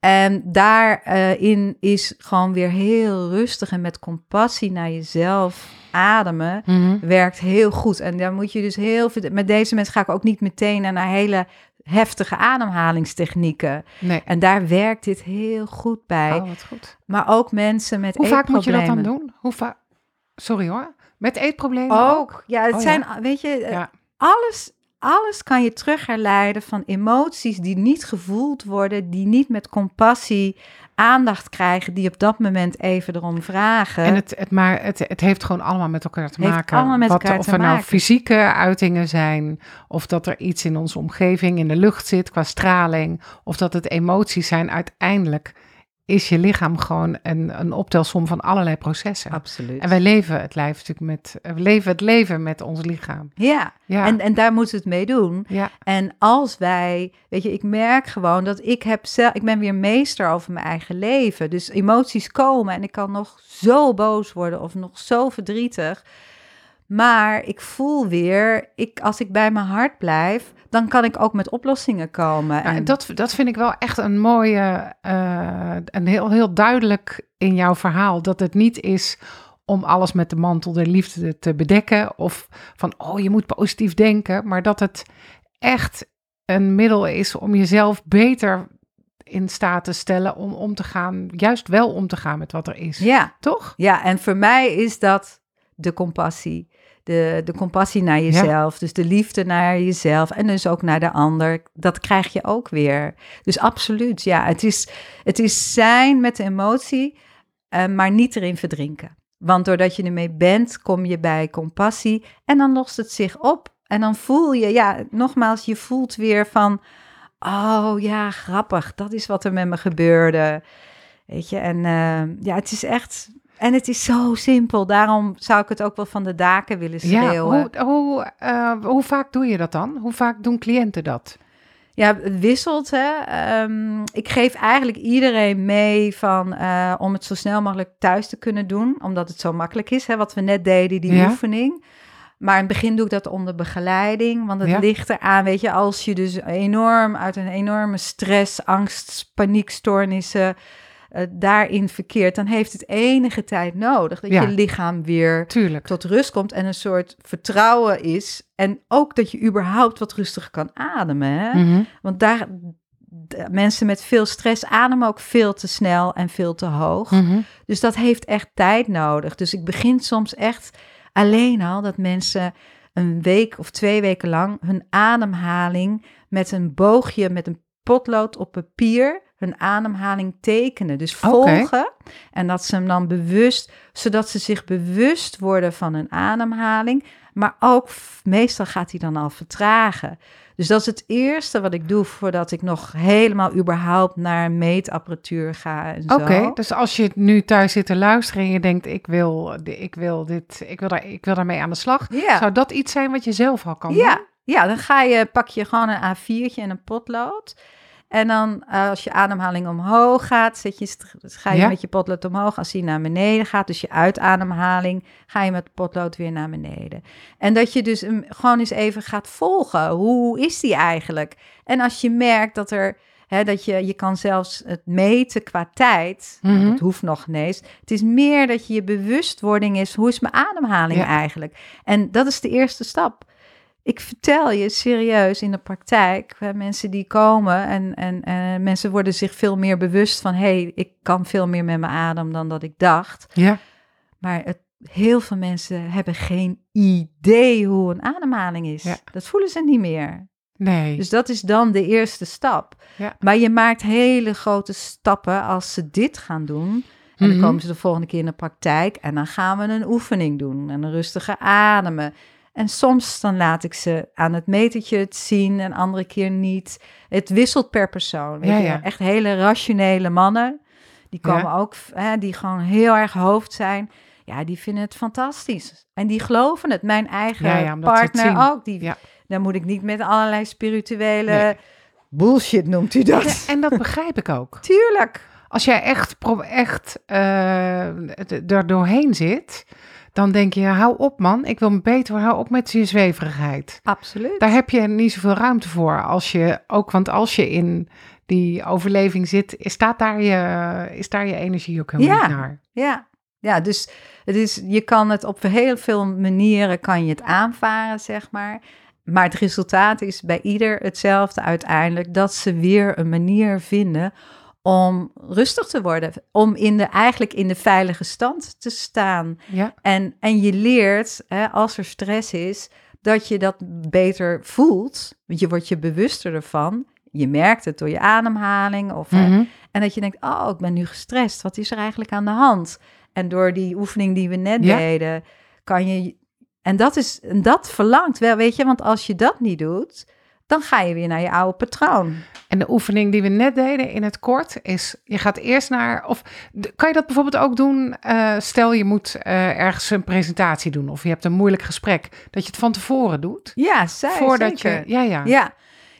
En daarin is gewoon weer heel rustig en met compassie naar jezelf ademen. Mhm. Werkt heel goed. En daar moet je dus heel veel. Met deze mensen ga ik ook niet meteen naar hele heftige ademhalingstechnieken. nee. En daar werkt dit heel goed bij. Oh, wat goed. Maar ook mensen met Hoe vaak moet je dat dan doen? Hoe vaak? Sorry hoor. Met eetproblemen ook? Ook. Ja, het Oh, zijn, weet je, eh, Ja. alles, alles kan je terug herleiden van emoties die niet gevoeld worden, die niet met compassie aandacht krijgen, die op dat moment even erom vragen. En het, het, maar het, het heeft gewoon allemaal met elkaar te Heeft maken. allemaal met Wat, elkaar of er nou maken. fysieke uitingen zijn, of dat er iets in onze omgeving in de lucht zit qua straling, of dat het emoties zijn. Uiteindelijk is je lichaam gewoon een, een optelsom van allerlei processen. Absoluut. En wij leven het, lijf natuurlijk met, we leven het leven met ons lichaam. ja. Ja, En, en daar moeten we het mee doen. ja, En als wij, weet je, ik merk gewoon dat ik heb zelf, ik ben weer meester over mijn eigen leven. Dus emoties komen en ik kan nog zo boos worden of nog zo verdrietig. Maar ik voel weer, ik, als ik bij mijn hart blijf, dan kan ik ook met oplossingen komen. Ja, en dat, dat vind ik wel echt een mooie, eh een heel, heel duidelijk in jouw verhaal. Dat het niet is om alles met de mantel der liefde te bedekken. Of van, oh, je moet positief denken. Maar dat het echt een middel is om jezelf beter in staat te stellen om om te gaan, juist wel om te gaan met wat er is. ja, Toch? ja, en voor mij is dat de compassie. De, de compassie naar jezelf, dus de liefde naar jezelf en dus ook naar de ander. Dat krijg je ook weer. Dus absoluut, ja, het is, het is zijn met de emotie, eh, maar niet erin verdrinken. Want doordat je ermee bent, kom je bij compassie en dan lost het zich op. En dan voel je, ja, nogmaals, je voelt weer van, oh ja, grappig, dat is wat er met me gebeurde. Weet je, en eh, ja, het is echt, en het is zo simpel. Daarom zou ik het ook wel van de daken willen Ja, schreeuwen. hoe, hoe, eh, hoe vaak doe je dat dan? Hoe vaak doen cliënten dat? Ja, het wisselt. Hè? Ehm, ik geef eigenlijk iedereen mee van, eh, om het zo snel mogelijk thuis te kunnen doen. Omdat het zo makkelijk is, hè, wat we net deden, die Ja. oefening. Maar in het begin doe ik dat onder begeleiding. Want het Ja. ligt eraan, weet je, als je dus enorm uit een enorme stress, angst, paniekstoornissen eh, daarin verkeert, dan heeft het enige tijd nodig dat Ja. je lichaam weer Tuurlijk. tot rust komt en een soort vertrouwen is. En ook dat je überhaupt wat rustiger kan ademen. Hè? Mhm. Want daar, mensen met veel stress ademen ook veel te snel en veel te hoog. Mhm. Dus dat heeft echt tijd nodig. Dus ik begin soms echt alleen al dat mensen een week of twee weken lang hun ademhaling met een boogje, met een potlood op papier, hun ademhaling tekenen. Dus volgen. En dat ze hem dan bewust, zodat ze zich bewust worden van hun ademhaling. Maar ook, meestal gaat hij dan al vertragen. Dus dat is het eerste wat ik doe voordat ik nog helemaal überhaupt naar meetapparatuur ga. en zo. Oké, dus als je nu thuis zit te luisteren en je denkt, ik wil, ik wil dit, ik wil, daar, ik wil daarmee aan de slag. Zou dat iets zijn wat je zelf al kan Ja, doen? ja, dan ga je, pak je gewoon een A4'tje en een potlood. En dan eh, als je ademhaling omhoog gaat, zet je, ga je Ja. met je potlood omhoog. Als die naar beneden gaat, dus je uitademhaling, ga je met de potlood weer naar beneden. En dat je dus hem gewoon eens even gaat volgen. Hoe is die eigenlijk? En als je merkt dat er, dat je, je kan zelfs het meten qua tijd. Nou, Mhm. dat hoeft nog ineens. Het is meer dat je je bewustwording is, hoe is mijn ademhaling Ja. eigenlijk? En dat is de eerste stap. Ik vertel je serieus in de praktijk, hè, mensen die komen en, en, en mensen worden zich veel meer bewust van, hé, hey, ik kan veel meer met mijn adem dan dat ik dacht. Ja. Maar het, heel veel mensen hebben geen idee hoe een ademhaling is. Ja. Dat voelen ze niet meer. Nee. Dus dat is dan de eerste stap. Ja. Maar je maakt hele grote stappen als ze dit gaan doen. En dan Mhm. komen ze de volgende keer in de praktijk en dan gaan we een oefening doen en een rustige ademen. En soms dan laat ik ze aan het metertje het zien en andere keer niet. Het wisselt per persoon. Weet Ja, je? ja. Echt hele rationele mannen. Die komen Ja. ook, hè, die gewoon heel erg hoofd zijn. Ja, die vinden het fantastisch. En die geloven het. Mijn eigen partner ook. Die, Ja. Dan moet ik niet met allerlei spirituele Nee. bullshit, noemt u dat. Ja, en dat begrijp ik ook. <laughs> Tuurlijk. Als jij echt, echt eh, er doorheen zit, dan denk je, hou op man, ik wil me beter hou op met je zweverigheid. Absoluut. Daar heb je niet zoveel ruimte voor. Als je, ook, want als je in die overleving zit, is, staat daar je, is daar je energie ook helemaal Ja. niet naar. Ja. ja, dus het is, je kan het op heel veel manieren kan je het aanvaren, zeg maar. Maar het resultaat is bij ieder hetzelfde uiteindelijk. Dat ze weer een manier vinden om rustig te worden. Om in de, eigenlijk in de veilige stand te staan. Ja, En, en je leert, hè, als er stress is, dat je dat beter voelt. Want je wordt je bewuster ervan. Je merkt het door je ademhaling. Of, Mhm. En dat je denkt, oh, ik ben nu gestrest. Wat is er eigenlijk aan de hand? En door die oefening die we net Ja. deden, kan je... En dat, is, en dat verlangt wel, weet je. Want als je dat niet doet, dan ga je weer naar je oude patroon. En de oefening die we net deden in het kort is, je gaat eerst naar, of kan je dat bijvoorbeeld ook doen, eh, stel je moet eh, ergens een presentatie doen of je hebt een moeilijk gesprek, dat je het van tevoren doet, Ja, zij, voordat zeker. je, ja ja, Ja.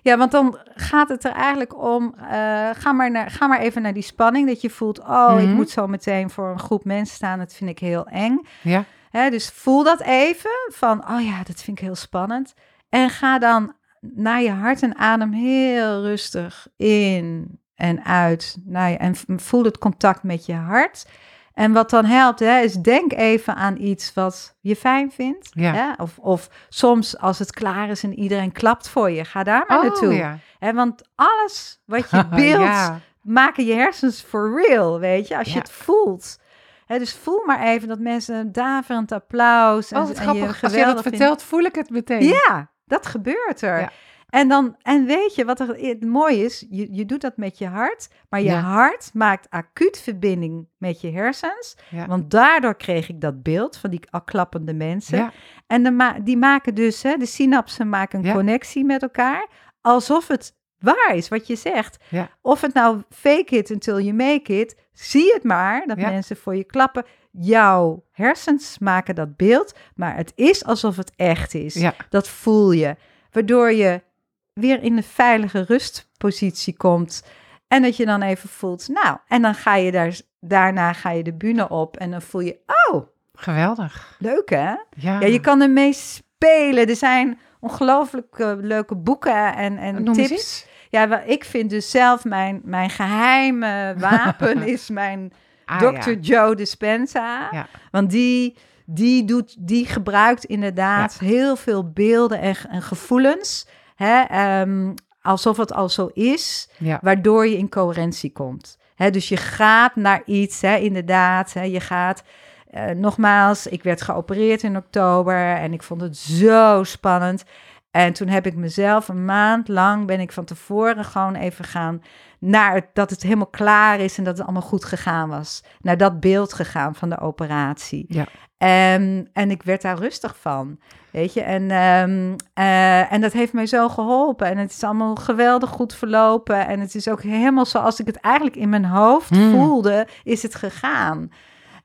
ja, want dan gaat het er eigenlijk om, eh, ga, maar naar, ga maar even naar die spanning, dat je voelt, oh, ik Mhm. moet zo meteen voor een groep mensen staan, dat vind ik heel eng. ja, Hè, dus voel dat even van, oh ja, dat vind ik heel spannend. En ga dan naar je hart en adem heel rustig in en uit. Naar je, en voel het contact met je hart. En wat dan helpt, hè, is denk even aan iets wat je fijn vindt. Ja. Hè? Of, of soms als het klaar is en iedereen klapt voor je, ga daar maar oh naartoe. ja, Hè, want alles wat je <laughs> beeldt, ja. maken je hersens for real, weet je, als je het voelt. Hè, dus voel maar even dat mensen een daverend applaus en, Oh, wat en grappig, je als je dat vertelt, voel ik het meteen. Ja, dat gebeurt er. Ja. En, dan, en weet je wat er het mooi is? Je, je doet dat met je hart, maar je Ja. hart maakt acuut verbinding met je hersens. Ja. Want daardoor kreeg ik dat beeld van die al klappende mensen. Ja. En de ma- die maken dus, hè, de synapsen maken een connectie met elkaar, alsof het waar is wat je zegt. Ja. Of het nou fake it until you make it, zie het maar, dat mensen voor je klappen. Jouw hersens maken dat beeld, maar het is alsof het echt is. Ja. Dat voel je. Waardoor je weer in de veilige rustpositie komt. En dat je dan even voelt, nou, en dan ga je daar, daarna ga je de bühne op en dan voel je, oh, Geweldig. leuk hè? Ja, Ja, je kan ermee spelen. Er zijn ongelooflijk eh, leuke boeken en, en Noem tips. Ja, ik vind dus zelf mijn, mijn geheime wapen <laughs> is mijn Ah, Dr. Joe Dispenza. Want die, die, doet, die gebruikt inderdaad heel veel beelden en, en gevoelens. Hè, ehm, alsof het al zo is, waardoor je in coherentie komt. Hè, dus je gaat naar iets, hè, inderdaad. Hè, je gaat, eh, nogmaals, ik werd geopereerd in oktober en ik vond het zo spannend. En toen heb ik mezelf een maand lang, ben ik van tevoren gewoon even gaan naar het, dat het helemaal klaar is en dat het allemaal goed gegaan was. Naar dat beeld gegaan van de operatie. Ja. En, en ik werd daar rustig van, weet je. En, ehm, eh, en dat heeft mij zo geholpen. En het is allemaal geweldig goed verlopen. En het is ook helemaal zoals ik het eigenlijk in mijn hoofd Hmm. voelde, is het gegaan.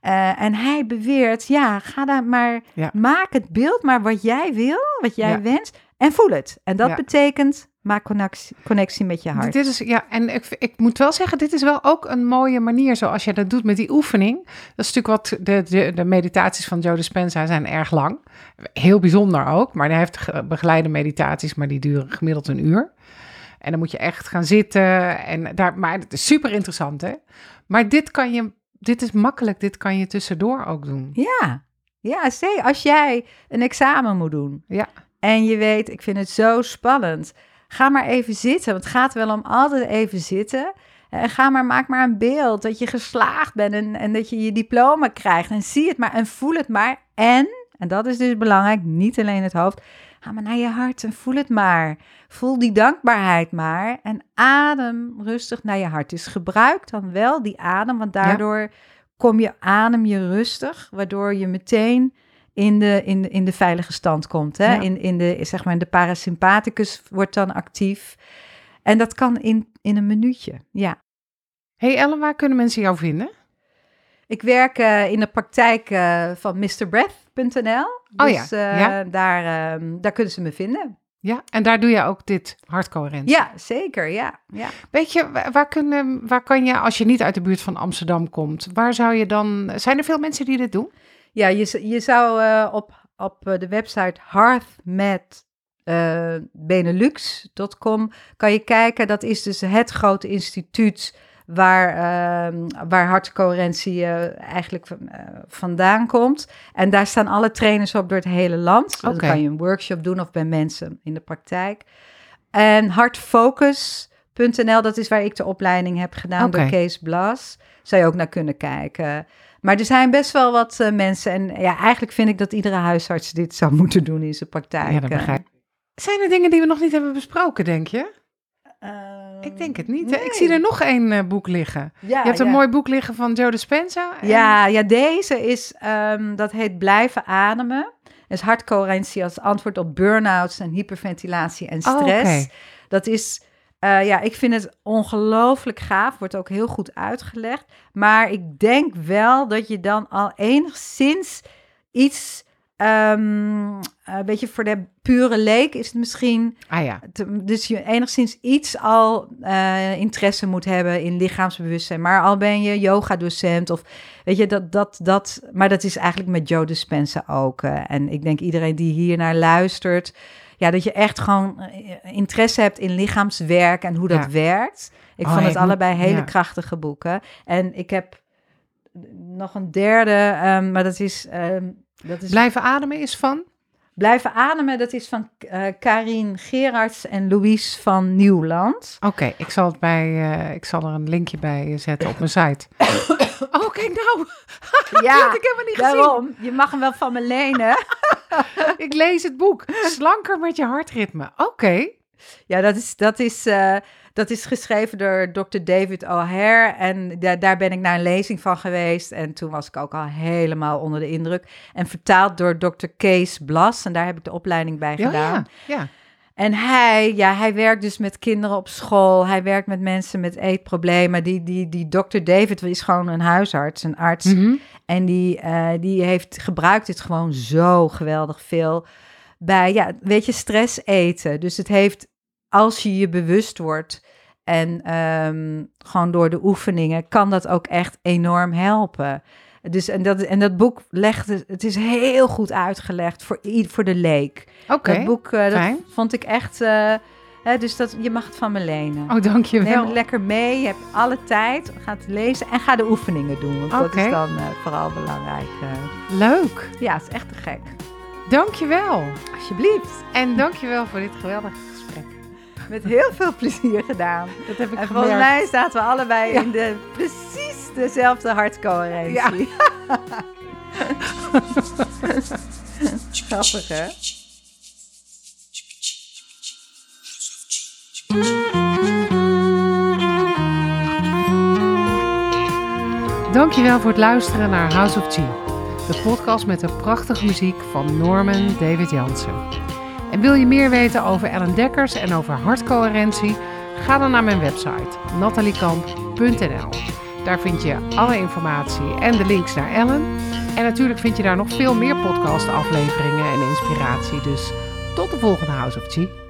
Eh, en hij beweert, ja, ga daar maar, Ja. maak het beeld maar wat jij wil, wat jij Ja. wenst. En voel het. En dat Ja. betekent, maak connectie, connectie met je hart. Dit is, ja, en ik, ik moet wel zeggen, dit is wel ook een mooie manier zoals je dat doet met die oefening. Dat is natuurlijk wat, de, de, de meditaties van Joe Dispenza zijn erg lang. Heel bijzonder ook, maar hij heeft ge- begeleide meditaties, maar die duren gemiddeld een uur. En dan moet je echt gaan zitten. En daar, maar het is super interessant, hè? Maar dit kan je, dit is makkelijk, dit kan je tussendoor ook doen. Ja, ja, zie, als jij een examen moet doen Ja. En je weet, ik vind het zo spannend, ga maar even zitten. Want het gaat wel om altijd even zitten. En ga maar, maak maar een beeld dat je geslaagd bent en, en dat je je diploma krijgt. En zie het maar en voel het maar. En, en dat is dus belangrijk, niet alleen het hoofd, ga maar naar je hart en voel het maar. Voel die dankbaarheid maar en adem rustig naar je hart. Dus gebruik dan wel die adem, want daardoor kom je adem je rustig, waardoor je meteen in de, in de, in de veilige stand komt. Hè? Ja. In, in de, zeg maar, de parasympathicus wordt dan actief. En dat kan in, in een minuutje, ja. Hey Ellen, waar kunnen mensen jou vinden? Ik werk eh, in de praktijk eh, van mrbreath.nl. Oh dus ja, eh, ja. Daar, ehm, daar kunnen ze me vinden. Ja, en daar doe je ook dit hartcoherentie. Ja, zeker, ja. ja. Weet je, wa- waar, kunnen, waar kan je, als je niet uit de buurt van Amsterdam komt, waar zou je dan... Zijn er veel mensen die dit doen? Ja, je, je zou eh, op, op eh, de website hearthmet eh, benelux.com kan je kijken. Dat is dus het grote instituut waar, ehm, waar hartcoherentie eigenlijk van- vandaan komt. En daar staan alle trainers op door het hele land. Dus. Dan kan je een workshop doen of bij mensen in de praktijk. En hartfocus.nl, dat is waar ik de opleiding heb gedaan door Kees Blas. Zou je ook naar kunnen kijken. Maar er zijn best wel wat eh, mensen. En ja, eigenlijk vind ik dat iedere huisarts dit zou <laughs> moeten doen in zijn praktijk. Ja, dat eh. begrijp ik. Zijn er dingen die we nog niet hebben besproken, denk je? Ehm, Ik denk het niet. Ik zie er nog één eh, boek liggen. Ja, je hebt een mooi boek liggen van Joe Dispenza. en- Ja, ja, deze is, ehm, dat heet Blijven Ademen. is hartcoherentie als antwoord op burn-outs en hyperventilatie en Oh, stress. Dat is, eh, ja, ik vind het ongelooflijk gaaf. Wordt ook heel goed uitgelegd. Maar ik denk wel dat je dan al enigszins iets, ehm een beetje voor de pure leek is het misschien Ah ja, te- dus je enigszins iets al eh, interesse moet hebben in lichaamsbewustzijn. Maar al ben je yoga-docent of weet je, dat, dat, dat... Maar dat is eigenlijk met Joe Dispenza ook. en ik denk iedereen die hier naar luistert... Ja, dat je echt gewoon eh, interesse hebt in lichaamswerk en hoe dat Ja. werkt. Ik Oh, vond het moet- allebei hele ja. krachtige boeken. En ik heb nog een derde, ehm, maar dat is... ehm, dat is blijven ademen is van? Blijven ademen, dat is van eh Karin Gerards en Louise van Nieuwland. Oké, ik zal het bij, eh, ik zal er een linkje bij zetten op mijn site. <coughs> oh, kijk nou, <laughs> die had ik helemaal niet gezien. daarom. Je mag hem wel van me lenen. <laughs> Ik lees het boek. Slanker met je hartritme. Oké. Ja, dat is, dat is, eh, dat is geschreven door Dr. David O'Hare. En da- daar ben ik naar een lezing van geweest. En toen was ik ook al helemaal onder de indruk. En vertaald door Dr. Kees Blas. En daar heb ik de opleiding bij Ja, gedaan. ja, ja. En hij, ja, hij werkt dus met kinderen op school. Hij werkt met mensen met eetproblemen. Die, die, die Dr. David is gewoon een huisarts, een arts. Mhm. En die, eh, die heeft gebruikt dit gewoon zo geweldig veel bij, ja, weet je, stress eten. Dus het heeft als je je bewust wordt en ehm, gewoon door de oefeningen, kan dat ook echt enorm helpen. Dus, en, dat, en dat boek legt het, is heel goed uitgelegd voor, voor de leek. Oké, dat boek, eh, dat vond ik echt, hè, dus dat, je mag het van me lenen. Oh, Neem dankjewel. het lekker mee, je hebt alle tijd, ga het lezen en ga de oefeningen doen. Want dat is dan eh, vooral belangrijk. Leuk. ja, het is echt te gek. Dankjewel. Alsjeblieft. En dankjewel voor dit geweldige gesprek. Met heel veel plezier gedaan. Dat heb ik En volgens mij zaten we allebei Ja. in de precies dezelfde hartcoherentie. <laughs> Grappig, hè? Dankjewel voor het luisteren naar House of G. De podcast met de prachtige muziek van Norman David Jansen. En wil je meer weten over Ellen Dekkers en over hartcoherentie? Ga dan naar mijn website nataliekamp.nl. Daar vind je alle informatie en de links naar Ellen. En natuurlijk vind je daar nog veel meer podcast afleveringen en inspiratie. Dus tot de volgende House of G.